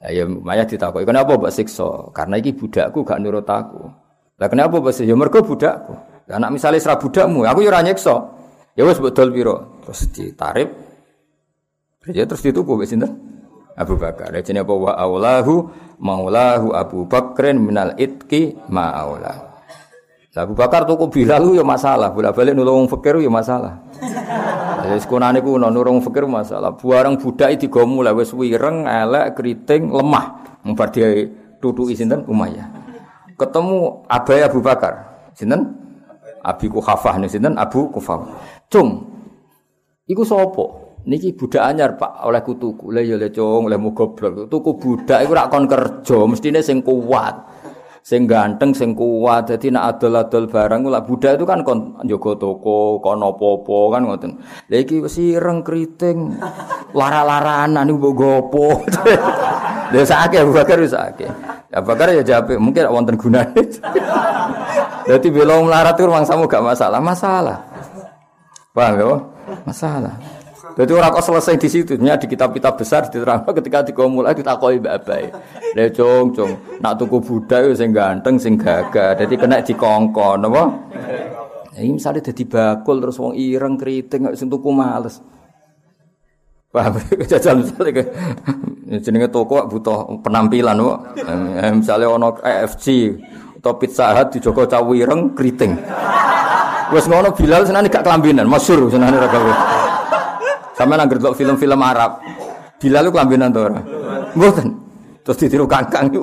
Ya, ya Maya ditakoi, kenapa Mbak siksa? Karena ini budakku gak nurut aku. Lah kenapa siksa? Ya mergo budakku. Lah anak misalnya serah budakmu, aku ya ora nyiksa. Ya wis betul piro. Terus ditarif. Ya terus dituku wis sinten? Abu Bakar. Ya jenenge apa wa aulahu maulahu Abu Bakrin minal itki ma aulahu. Abu Bakar tuku Bilal ya masalah, bolak-balik nulung fakir ya masalah. Jadi sekunane kuno nulung fakir masalah. Buareng budak digo mulai wis wireng, elek, keriting, lemah. Mbar dia tutuki sinten Umayyah. Ketemu Abai Abu Bakar. Sinten? Abi Kuhafah nih sinten Abu Kuhafah. Cung. Iku sapa? Niki budak anyar Pak oleh kutuku. Le cung, oleh mugoblok. Tuku budak iku rak kon kerja, mestine sing kuat sing ganteng sing kuat dadi nek adol-adol barang lak budak itu kan kon njogo toko kon apa-apa kan ngoten lha iki wis ireng kriting lara-laranan mbok gopo lha sakake Abu Bakar wis sakake Abu Bakar ya jape mungkin wonten gunane dadi bela melarat itu mangsamu gak masalah masalah paham ya masalah jadi orang kok selesai di situ, nya di kitab-kitab besar diterang ketika dikomulai ditakoi mbak abai. Le cung cung, nak tuku budak itu sing ganteng, sing gagah, jadi kena dikongkon, apa? Ini misalnya jadi bakul terus wong ireng keriting nggak sentuh males. Paham? Jajal misalnya jenenge toko butuh penampilan kok. Eh, misalnya ono AFC atau Pizza Hut di Joko Cawireng keriting. Wes ngono Bilal senane gak kelambinan, masyhur senane ra Sampai nangger film-film Arab. Bilal lu kelambinan to ora? Mboten. Terus ditiru kangkang itu.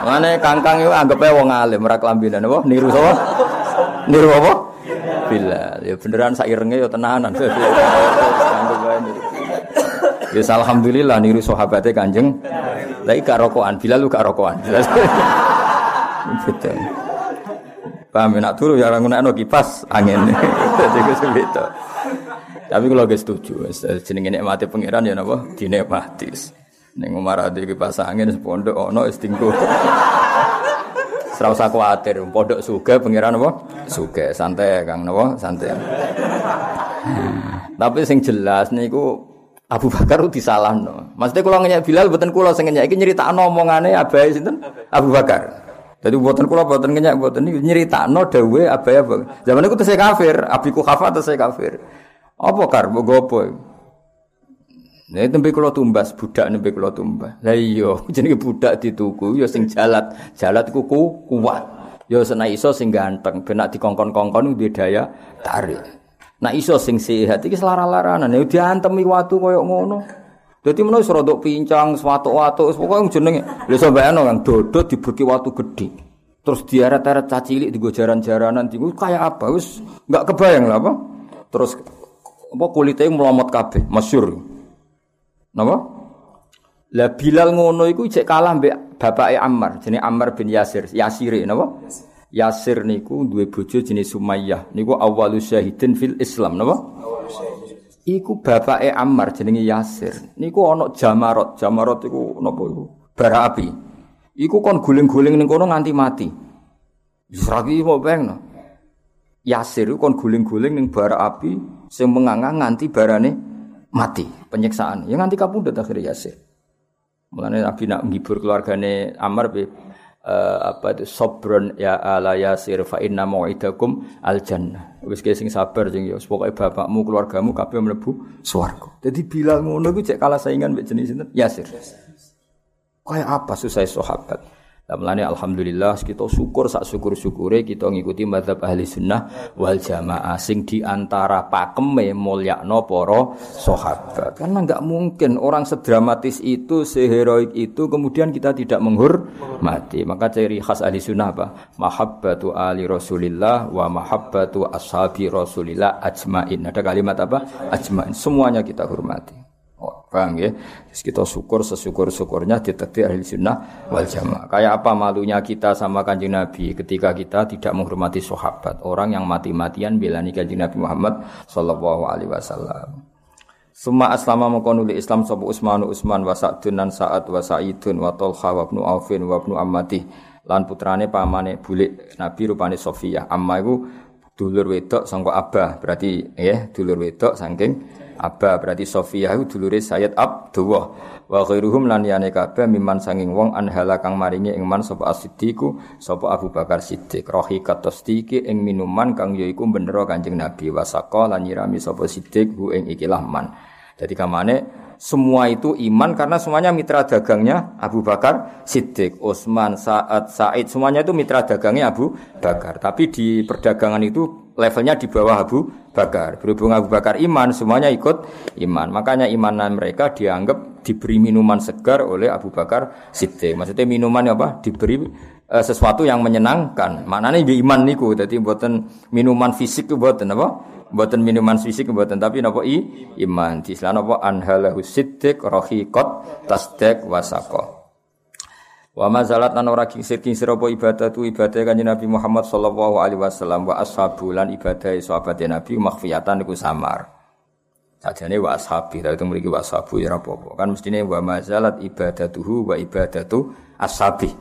Mane kangkang itu anggapnya wong alim ora kelambinan apa? Niru sapa? Niru apa? Bilal. Ya beneran sairenge ya tenanan. Ya alhamdulillah niru sahabate Kanjeng. Lagi gak rokokan, lu gak rokokan. Gitu. Paham nak turu ya orang ngono kipas angin. Dadi tapi kalau gak setuju, jenenge mati pangeran ya napa? Dinikmati. Ning Umar ade kipas angin pondok ono wis tinggu. Ora usah kuwatir, pondok suga pangeran apa? Suga, santai Kang napa? Santai. Tapi sing jelas niku Abu Bakar disalahno. Maksudnya kalau ngenyek Bilal mboten kula sing ngenyek iki nyeritakno omongane abahe sinten? Abu Bakar. Jadi buatan kula buatan kenyak buatan ini nyeritakno dawe abahe apa. Zaman itu tesih kafir, abiku kafir tesih kafir. Apa kar mbok gopo? Nah, tembe kula tumbas budak nembe kula tumbas. Lah iya, jenenge budak dituku ya sing jalat. Jalat iku kuat. Ya sena iso sing ganteng, ben nek dikongkon-kongkon duwe daya tarik. Nah iso sing sehat iki selara-laranan ya diantemi watu koyo ngono. Dadi menawa wis rodok pincang, swatuk-watuk, pokoke jenenge. Iso bayangno Kang dodot dibuki watu gedhe. Terus diaret-aret cacilik digo jaran-jaranan digo kayak apa? Wis enggak kebayang lah apa. Terus apa kulite melomot kabeh, masyhur. Napa? Lah Bilal ngono iku cek kalah mbek bapake Ammar, jenenge Ammar bin Yasir. Yasir napa? Yasir niku duwe bojo jenis Sumayyah. Niku awwalu syahidin fil Islam, napa? Iku bapake Ammar jenenge Yasir. Niku ana jamarot. Jamarot iku napa iku? Bara api. Iku kon guling-guling ning kono nganti mati. Wis ra ki mau beng Yasir kon guling-guling ning bara api sing menganga nganti barane mati, penyiksaan. Ya nganti kapundhut akhirnya Yasir. Mulane Nabi nak menghibur keluargane Ammar be uh, apa itu sobron ya ala Yasir fa inna mau'idakum al jannah. Wis sing sabar sing ya pokoke bapakmu keluargamu kabeh mlebu swarga. Jadi Bilal ngono ku cek kalah saingan mbek jenis sinten? Yasir. Kayak apa susah sahabat? Mulane alhamdulillah kita syukur sak syukur-syukure kita ngikuti mazhab ahli sunnah wal jamaah sing di antara pakeme mulyakno para sahabat. Karena enggak mungkin orang sedramatis itu, seheroik itu kemudian kita tidak menghormati. Maka ciri khas ahli sunnah apa? Mahabbatu ali Rasulillah wa mahabbatu ashabi Rasulillah ajmain. Ada kalimat apa? Ajmain. Semuanya kita hormati. Paham ya? Terus kita syukur sesyukur-syukurnya ditekdir ahli sunnah wal jamaah. Kayak apa malunya kita sama kanjeng Nabi ketika kita tidak menghormati sahabat. Orang yang mati-matian belani kanjeng Nabi Muhammad sallallahu alaihi wasallam. Suma aslama mengkonuli Islam sopo Usmanu Usman wa Sa'dun nan Sa'ad wa Sa'idun wa Tolha wa Ibnu Aufin lan putrane pamane bulik Nabi rupane Sofiyah. Amma iku dulur wedok sangka Abah berarti ya dulur wedok saking Abba berarti Sofiyah itu dulure Sayyid Abdullah wa ghairuhum lan yane kabeh miman sanging wong anhala kang maringi ing man sapa As-Siddiqu sapa Abu Bakar Siddiq rohikat tasdiki ing minuman kang yaiku bendera Kanjeng Nabi wasaka lan nyirami sapa Siddiq hu ing ikilah man. Jadi kamane semua itu iman karena semuanya mitra dagangnya Abu Bakar Siddiq, Utsman, Sa'ad, Sa'id, semuanya itu mitra dagangnya Abu Bakar. Tapi di perdagangan itu levelnya di bawah Abu Bakar. Berhubung Abu Bakar iman, semuanya ikut iman. Makanya imanan mereka dianggap diberi minuman segar oleh Abu Bakar Siddiq. Maksudnya minuman apa? Diberi uh, sesuatu yang menyenangkan. Maknanya di iman niku. Jadi buatan minuman fisik itu buatan apa? Buatan minuman fisik buatan tapi napa i iman. Di sana napa anhalahu siddiq rahiqat tasdek wasaqah. Wa mazalat lan ora kingsir kingsir apa ibadah tu ibadah kanjeng Nabi Muhammad sallallahu alaihi wasallam. Wa ashabu lan ibadah sahabat Nabi makhfiyatan iku samar. Sajane wa ashabi ta itu mriki wa ashabu ya apa Kan mestine wa mazalat ibadatuhu wa ibadatu ashabi.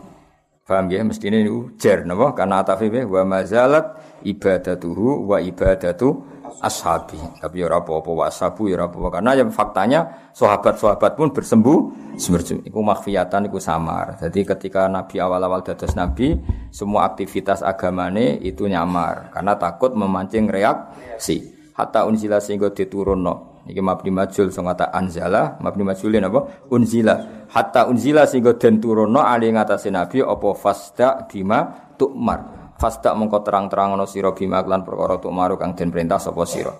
Paham ya mestine niku jar napa? Karena atafi wa mazalat ibadatuhu wa ibadatu ashabi. Tapi ya ora apa-apa wa ya ora apa karena yang faktanya sahabat-sahabat pun bersembuh semerju. Iku makhfiyatan iku samar. Jadi ketika Nabi awal-awal dados Nabi, semua aktivitas agamane itu nyamar karena takut memancing reaksi. Hatta unzila sehingga diturunno. Iki mabni majul sing kata anzala, mabni majulin apa? Unzila. Hatta unzila sehingga den turunno ali ngatasé Nabi apa fasda bima tukmar Fasdak mengko terang-terangono sira bima lan perkara maru kang den perintah sapa sira.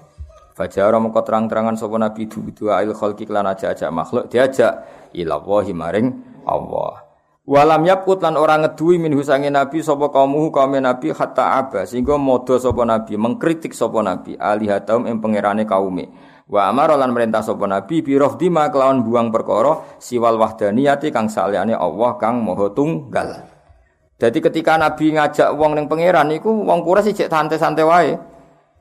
Fajara mengko terang-terangan sapa nabi dua il khalqi lan aja-aja makhluk diajak ila wahi maring Allah. Walam yaput lan ora ngedui min husange nabi sapa kaumuhu kaum nabi hatta aba sehingga modo sapa nabi mengkritik sapa nabi alihataum ing pangerane kaume. Wa amara lan merintah sapa nabi bi dima kelawan buang perkara siwal wahdaniyati kang saliyane Allah kang maha tunggal. Jadi ketika Nabi ngajak wong neng pangeran itu wong sih cek santai-santai wae.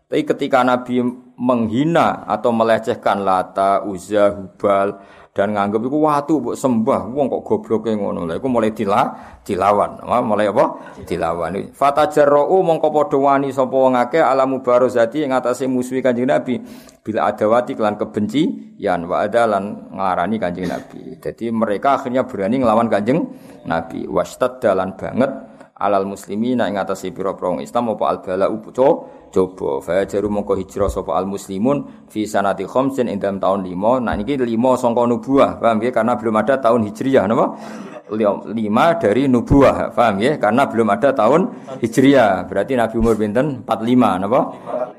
Tapi ketika Nabi menghina atau melecehkan Lata, Uzza, Hubal dan nganggep iku watu mbok sembah wong kok gobloke ngono. Lha iku mulai dila dilawan. Mulai apa? Dilawan. Fatajarrau mongko padha wani sapa wong akeh alamu barozati ing atase musuhi Kanjeng Nabi. Bila adawati kelan kebenci yan wa adalan ngarani Kanjeng Nabi. Jadi mereka akhirnya berani ngelawan Kanjeng Nabi. Wastad dalan banget alal muslimina ing atase pira-pira Islam apa al bala upo coba. Fajaru mongko hijrah sapa al muslimun fi sanati khamsin ing dalam tahun 5 nah niki 5 sangka nubuah paham ya karena belum ada tahun hijriah napa? 5 dari nubuah paham ya karena belum ada tahun hijriah. Berarti nabi umur pinten? 45 napa?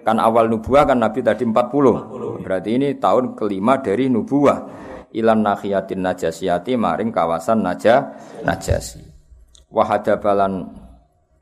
Kan awal nubuah kan nabi tadi 40 berarti ini tahun kelima dari nubuah. Ilan nakhiyatin najasiyati maring kawasan naja najasi wahadabalan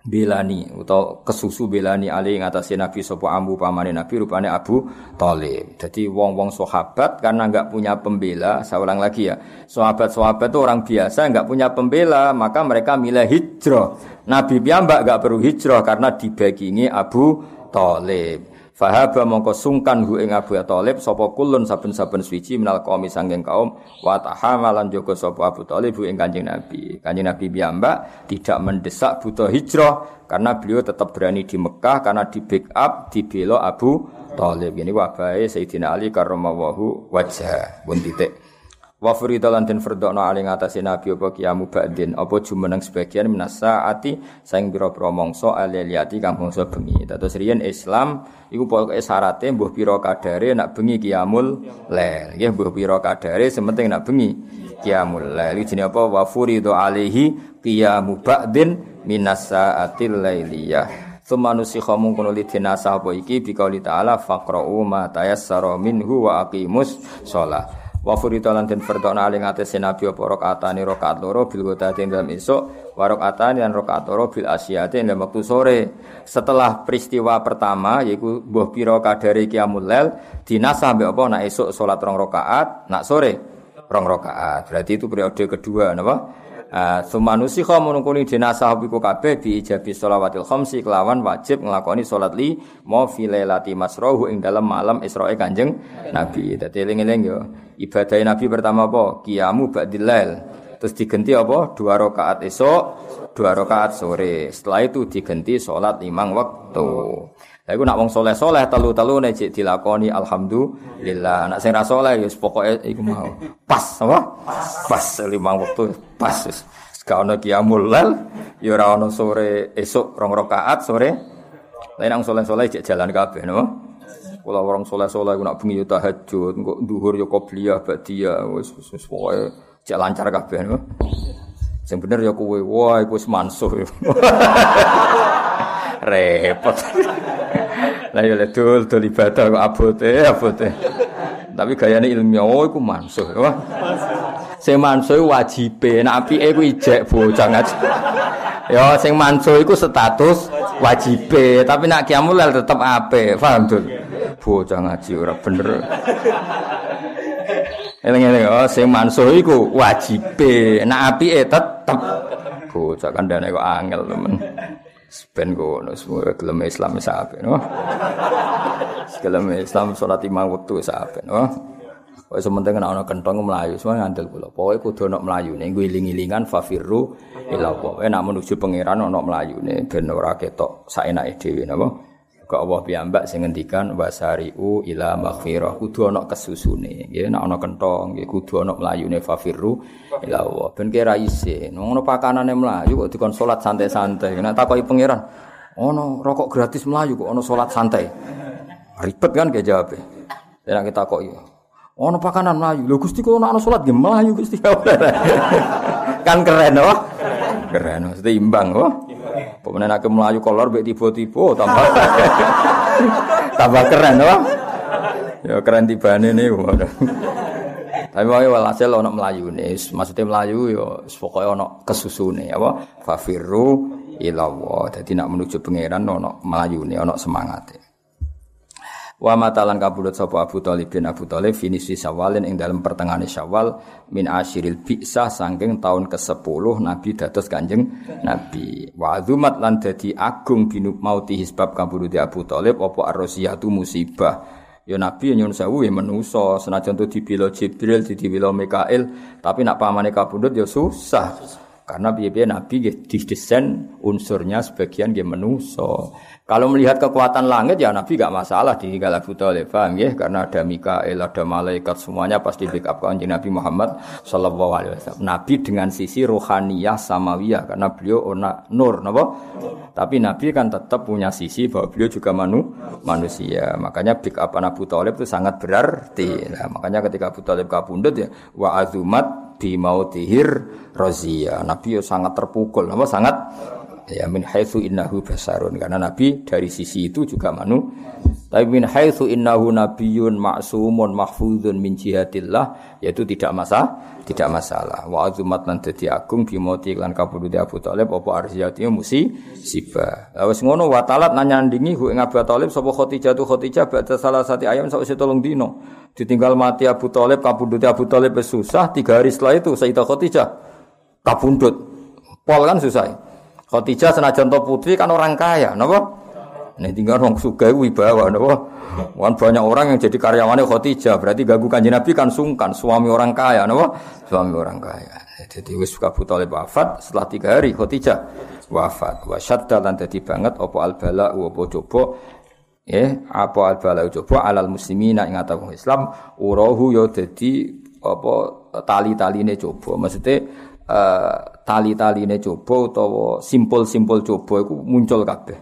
belani atau kesusu belani ali ngatasi Nabi sopo ambu pamane Nabi rupane Abu Thalib. Jadi wong-wong sahabat karena nggak punya pembela, saya ulang lagi ya. Sahabat-sahabat itu orang biasa nggak punya pembela, maka mereka milih hijrah. Nabi piyambak nggak perlu hijrah karena dibagingi Abu Thalib. Fahaba mongko sungkan hu ing Abu Thalib sapa kulun saben-saben suci minal qaumi sanging kaum wa tahamalan joko sapa Abu Thalib hu ing Kanjeng Nabi. Kanjeng Nabi piyambak tidak mendesak butuh hijrah karena beliau tetap berani di Mekah karena di backup dibela Abu Thalib. Ini wabahe Sayyidina Ali karramallahu wajah. Pun titik. Wa furida lan den fardhono ali ngatasi nabi apa kiamu ba'din apa jumeneng sebagian minasa ati saing pira-pira mangsa aliyati kang bangsa bengi. Dados riyen Islam iku pokoke syarate mbuh pira kadare nak bengi kiamul lail. Nggih mbuh pira kadare sementing nak bengi kiamul lail. Jenenge apa wa furida alihi qiyamu ba'din minasa atil lailiyah. Semanusi khamun kono lidina sahabo iki bikauli ta'ala faqra'u ma tayassara minhu wa aqimus sholat. Wa furita lan den fardona aling atase nabi apa rakaatane rakaat loro bil ghadati dalam esuk wa rakaatane lan rakaat loro bil asyati dalam waktu sore. Setelah peristiwa pertama yaiku mbuh pira kadare qiyamul lail dinasah mbek apa nak esuk salat rong rakaat nak sore rong rakaat. Berarti itu periode kedua napa? Uh, Sumanusi kau menungkuni jenazah biku kabeh bi ijabi sholawatil khamsi kelawan wajib ngelakoni sholat li mau filelati masrohu ing dalam malam Isra'i kanjeng Nabi. Dadi eling-eling yo ibadah Nabi pertama apa? Kiamu ba'dilail. Terus diganti apa? Dua rakaat esok, dua rakaat sore. Setelah itu diganti sholat limang waktu. Lah iku nak wong soleh-soleh telu-telu nek dilakoni alhamdulillah. Nak sing ra soleh ya pokoke iku mau. Pas apa? Pas limang waktu pas. Gak ono qiyamul lail, ya ora ono sore esuk rong rakaat sore. Lain nang soleh-soleh cek jalan kabeh no. Kula orang soleh-soleh nak bengi yo tahajud, kok duhur yo qobliyah ba'diyah wis wis pokoke cek lancar kabeh. Sing bener ya kowe, wah iku wis mansuh. Repot. Lah ya dul dul ibadah kok abote abote. Tapi gayane ilmiah oh iku mansuh. Wah. Sing mansuh wajibe, nek apike iku ijek bocah ngaji. Ya sing mansuh iku status wajibe, tapi nek kiamul tetep apik. Paham dul? Bocah ngaji ora bener. Eling-eling oh sing mansuh iku wajibe, nek apike tetep bocah kandhane kok angel temen. Ben ngono semua gelem Islam apik no. Gelem Islam salat lima waktu wis apik no. Wis sementing ana ana kenthong mlayu semua ngandel kula. Pokoke kudu ana mlayune ngiling-ilingan fafirru ila Allah. Nek menuju pangeran ana mlayune ben ora ketok saenake dhewe napa. Kok Allah piyambak sing ngendikan wasari'u ila maghfirah. Kudu ana kesusune. Nggih nek ana kenthong nggih kudu ana mlayune fafirru ila Allah. Ben kira isin ngono pakanane mlayu kok dikon salat santai-santai. Nek takoki pangeran ana rokok gratis mlayu kok ana salat santai. Ribet kan ge jawab nek kita kok ana pakanan mlayu. Lho Gusti kok ana salat? Nggih mlayu Gusti. Kan keren oh. Keren mesti imbang oh Pemenang aku melayu kolor baik tiba-tiba tambah tambah keren apa? Ya keren ini Tapi mau walhasil ono melayu nih, maksudnya melayu yo pokoknya ono kesusu nih apa? Fafiru ilawo. Jadi nak menuju pangeran ono melayu nih, ono semangat. Wa matalan kabudut sapa Abu Thalib bin Abu Thalib finisi Syawalin ing dalam pertengahan Syawal min asyiril bi'sah saking tahun ke-10 Nabi dados Kanjeng Nabi. Wa azumat lan dadi agung binu mauti hisbab kabudut Abu Thalib apa arrosiyatu musibah. Ya Nabi nyun sewu ya menusa senajan tu dibela Jibril dibela Mikail tapi nak pamane kabudut ya susah. Karena biaya Nabi didesain unsurnya sebagian dia menuso. Kalau melihat kekuatan langit ya Nabi gak masalah di Abu Thalib, paham ya? Karena ada Mikael, ada malaikat semuanya pasti backup kanjeng Nabi Muhammad sallallahu alaihi wasallam. Nabi dengan sisi rohaniyah samawiyah karena beliau ona nur, napa? Tapi Nabi kan tetap punya sisi bahwa beliau juga manu, manusia. Makanya backup Abu Thalib itu sangat berarti. Nah, makanya ketika Abu Thalib kabundut ya wa azumat bi mautihir razia. Nabi ya sangat terpukul, napa? Sangat ya min haitsu innahu basarun. Karena nabi dari sisi itu juga manu tapi min haitsu innahu nabiyyun ma'sumun mahfuzun min jihatillah yaitu tidak masalah tidak masalah. Wa azumat lan dadi agung bimoti lan kabudut Abu Thalib apa arziyati musi siba. Wis ngono wa talat nanyandingi hu ing Abu Thalib sapa Khadijah tu Khadijah ba'da salah satu ayam sawise tolong dino ditinggal mati Abu Thalib kabudut Abu Thalib susah tiga hari setelah itu Sayyidah Khadijah kabundut. Pol kan susah Khadijah senajan to putri kan orang kaya, napa? Nih tinggal orang suga wibawa, napa? Wan banyak orang yang jadi karyawannya Khadijah, berarti ganggu kanjeng Nabi kan sungkan, suami orang kaya, napa? Suami orang kaya. Jadi wis suka Thalib wafat setelah tiga hari Khadijah wafat. Wa syadda lan dadi banget apa al bala apa coba eh apa al bala coba alal muslimina ing atau Islam urahu yo ya dadi apa tali-taline coba. Maksudnya uh, tali-taline coba utawa simpul-simpul coba iku muncul kabeh.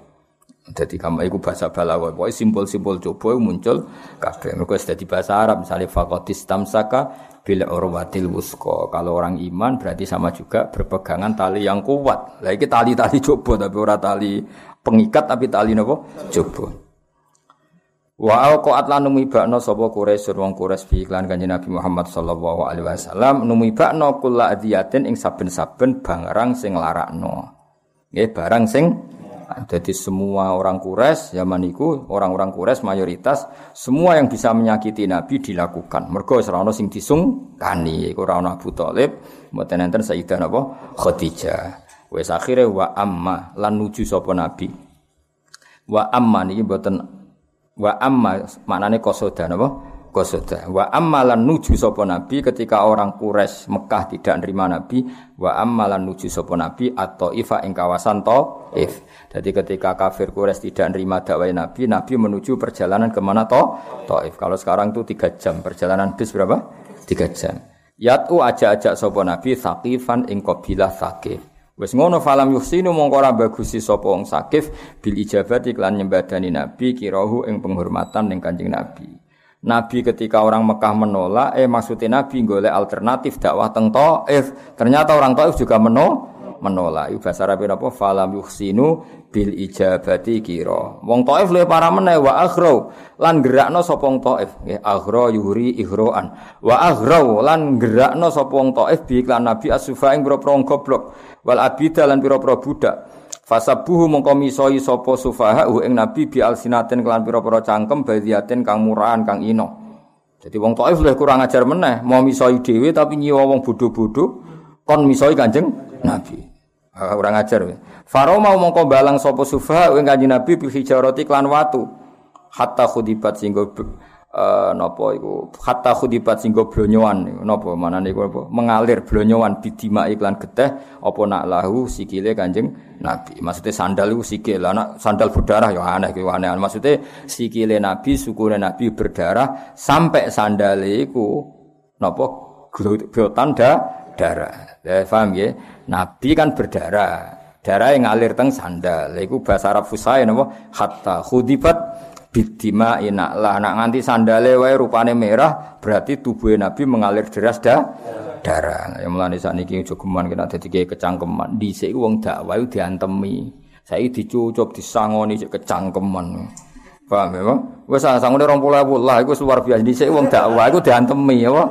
Dadi kamu iku bahasa balaghah, pokoke simpul-simpul coba muncul kabeh. Mergo dadi bahasa Arab, misalnya faqatis tamsaka bil urwatil wusqa. Kalau orang iman berarti sama juga berpegangan tali yang kuat. Lah iki tali-tali coba tapi ora tali pengikat tapi tali napa? Coba. Wa alqaat lan numibakno sapa Quraisy wong Quraisy fi iklan Kanjeng Nabi Muhammad sallallahu alaihi wasallam numibakno kula adiyatin ing saben-saben barang sing larakno. Nggih barang sing Jadi semua orang kures zaman itu orang-orang kures mayoritas semua yang bisa menyakiti Nabi dilakukan. Mergo ora sing disungkani iku ora Abu Thalib, mboten enten Sayyidah napa Khadijah. Wes akhire wa amma lan nuju sapa Nabi. Wa amma niki mboten wa amma maknane kosoda napa? Kosoda. Wa ammalan nuju sopo nabi ketika orang Quraisy Mekah tidak nerima nabi. Wa ammalan nuju sopo nabi atau ifa ing kawasan Taif. Jadi ketika kafir Quraisy tidak nerima dakwah nabi, nabi menuju perjalanan ke mana to? Taif. Kalau sekarang itu tiga jam perjalanan bis berapa? Tiga jam. Yatu aja-ajak sopo nabi sakifan ing kabilah sakif. Wes ngono falam yuhsinu mongko ora bagusi sapa wong sakif bil ijabati lan nyembadani nabi kirahu ing penghormatan ning Kanjeng Nabi. Nabi ketika orang Mekah menolak, eh maksudnya Nabi golek alternatif dakwah teng Taif. Ternyata orang Taif juga menolak. menolak. Iku bahasa Arab apa? Falam yuhsinu bil ijabati kira. Wong Taif le para meneh wa aghra lan gerakno sapa wong Taif. Nggih, aghra yuhri ighroan. Wa aghra lan gerakno sapa wong Taif bi iklan Nabi asufa ing goblok. Wal abida lan pira-pira budak. Fasabuhu mongko misoi sapa sufaha ing nabi bi alsinatin kelan pira-pira cangkem badiatin kang murahan kang ino. Jadi wong Taif luwih kurang ajar meneh, mau misoi dhewe tapi nyiwa wong bodho-bodho kon misoi Kanjeng Nabi. Uh, kurang ajar. Faro mau mongko balang sapa sufaha ing Kanjeng Nabi bil hijarati klan watu. Hatta khudibat singgo uh, napa iku? Hatta khudibat singgo blonyoan napa manane iku apa? Mengalir blonyoan bidima iklan geteh apa nak lahu sikile Kanjeng Nabi. Maksudnya sandal iku sikil. Anak sandal berdarah ya aneh iku aneh. Maksudnya sikile Nabi sukune Nabi berdarah sampai sandale iku napa tanda darah. Ya paham ya Nabi kan berdarah. Darah yang ngalir teng sandal. Iku bahasa Arab fusai napa hatta khudibat bidima inak lah. Nak nganti sandale wae rupane merah berarti tubuh nabi mengalir deras dah darah. Ya mulane sakniki jogeman kena dadi kecangkeman. Dhisik wong dakwah diantemi. Saiki dicucup disangoni sik kecangkeman. Paham ya wis sangone 20.000 lah iku luar biasa. Dhisik wong dakwah iku diantemi ya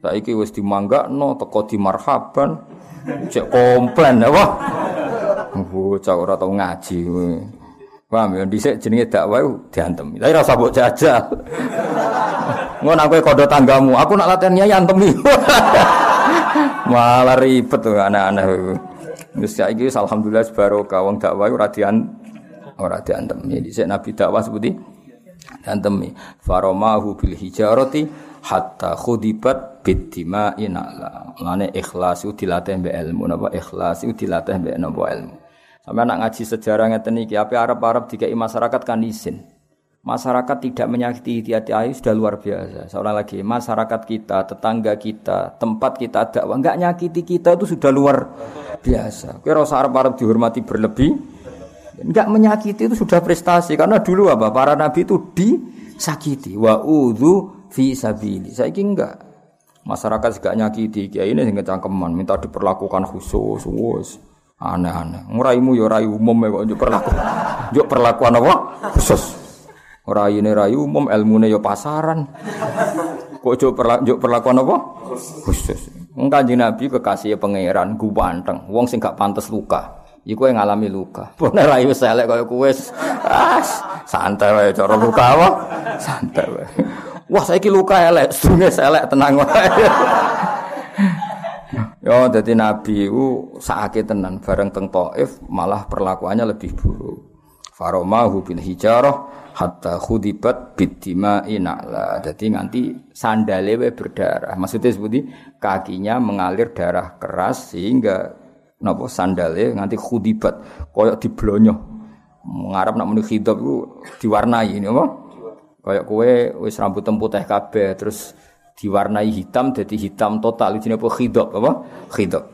saiki wis dimanggakno teko di marhaban cek komplain apa bocah ora tau ngaji kowe. Paham ya dhisik jenenge dakwah diantem. Tapi rasa mbok jajal. Ngono aku kodo tanggamu, aku nak latihan nyai antemi. Malah ribet tuh anak-anak itu. Wis saiki alhamdulillah barokah wong dakwah ora dian ora diantem. Ya dhisik Nabi dakwah seperti diantemi. Faromahu bil hijarati hatta khudibat bidima inala. Mane ikhlas itu dilatih mbek ilmu napa ikhlas itu dilatih mbek napa ilmu. Sampai anak ngaji sejarah ngeten iki, apa Arab-Arab dikai masyarakat kan izin. Masyarakat tidak menyakiti hati ayu sudah luar biasa. Seorang lagi, masyarakat kita, tetangga kita, tempat kita dakwah enggak nyakiti kita itu sudah luar biasa. Kira Arab-Arab dihormati berlebih, enggak menyakiti itu sudah prestasi karena dulu apa? Para nabi itu disakiti. Wa udhu fi sabili. Saya enggak. Masyarakat juga nyakiti kiai ini sing kecangkeman, minta diperlakukan khusus, khusus. Aneh-aneh. Nguraimu ya rai umum ya kok perlakuan. Njuk perlakuan apa? Khusus. Raine rai umum, ilmune ya pasaran. Kok njuk perlakuan, perlakuan apa? Khusus. Kanjeng Nabi kekasih pangeran guwanteng, wong sing gak pantes luka. Iku yang ngalami luka. Pone rai wis elek kaya kowe. Ah, santai wae cara luka apa? Santai wae. Wah, saiki luka elek, sunge elek tenang wae. Yo dadi nabi u sakit tenan bareng teng Taif malah perlakuannya lebih buruk. Faromahu bil hijarah hatta khudibat bidima inala. Jadi nganti sandale we berdarah. Maksudnya seperti kakinya mengalir darah keras sehingga napa sandale nganti khudibat koyok diblonyo. Ngarep nak muni khidab diwarnai ini apa? Kayak kowe wis rambut putih kabeh terus diwarnai hitam jadi hitam total ini apa? Khidab apa? Khidab.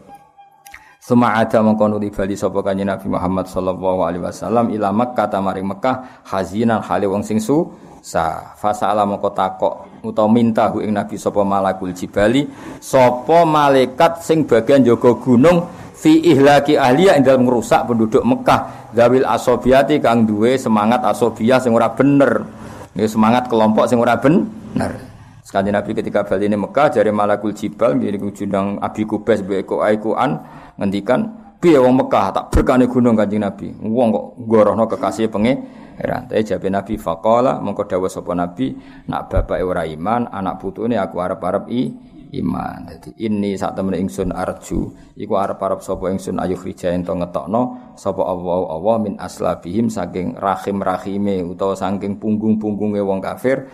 Suma ada mengkono di bali sapa kanjeng Nabi Muhammad sallallahu alaihi wasallam ila Makkah tamari Mekah hazinan hale wong sing su sa fasala moko takok utawa minta hu ing Nabi sapa malakul jibali sapa malaikat sing bagian jaga gunung fi ihlaki ahliya ing dalem ngrusak penduduk Mekah zawil asobiati kang duwe semangat asobiyah sing ora bener semangat kelompok sing ora bener Sekali Nabi ketika balik ini Mekah dari Malakul Jibal di junang Abi Kubes Beko Aikuan ngendikan piye wong Mekah tak berkane gunung Kanjeng Nabi. Wong kok gorohno kekasih pangeran. Tapi jabe Nabi faqala mengko dawuh sapa Nabi, nak bapake ora iman, anak putune aku arep-arep i iman. Dadi ini sak temen ingsun arju, iku arep-arep sapa ingsun ayu rija ento ngetokno sapa Allah Allah min aslabihim saking rahim-rahime utawa saking punggung-punggunge wong kafir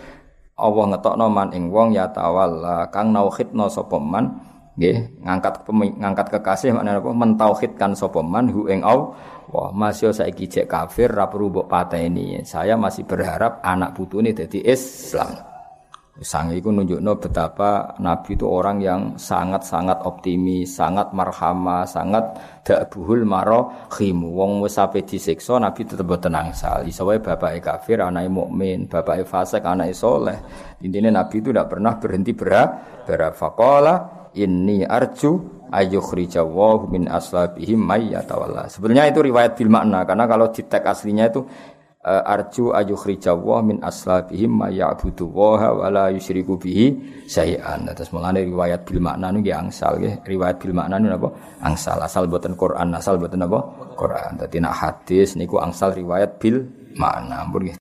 Allah ngetokno man ing wong ya tawalla kang nauhidna sapa man nggih ngangkat ngangkat kekasih maknane apa mentauhidkan sapa man hu ing Allah masih saiki cek kafir ra perlu mbok pateni. Saya masih berharap anak putune dadi Islam. Sang itu nunjukno betapa Nabi itu orang yang sangat-sangat optimis, sangat marhama, sangat dakbuhul marahim. Wong wis sampe disiksa Nabi tetep tenang sal. Iso wae bapake kafir, anake mukmin, bapake fasik, anake soleh. Intinya Nabi itu tidak pernah berhenti berharap. Faqala inni arju ayyukhrijawahu min aslabihim may yatawalla. Sebenarnya itu riwayat bil makna karena kalau di teks aslinya itu arju ayukhrijawa min aslabihim ma ya'budu wa la yusyriku bihi syai'an. Terus mulane riwayat bil makna niku angsal nggih. Riwayat bil makna niku napa? Angsal asal boten Quran, asal boten apa? Quran. Dadi nak hadis niku angsal riwayat bil makna. Ampun nggih.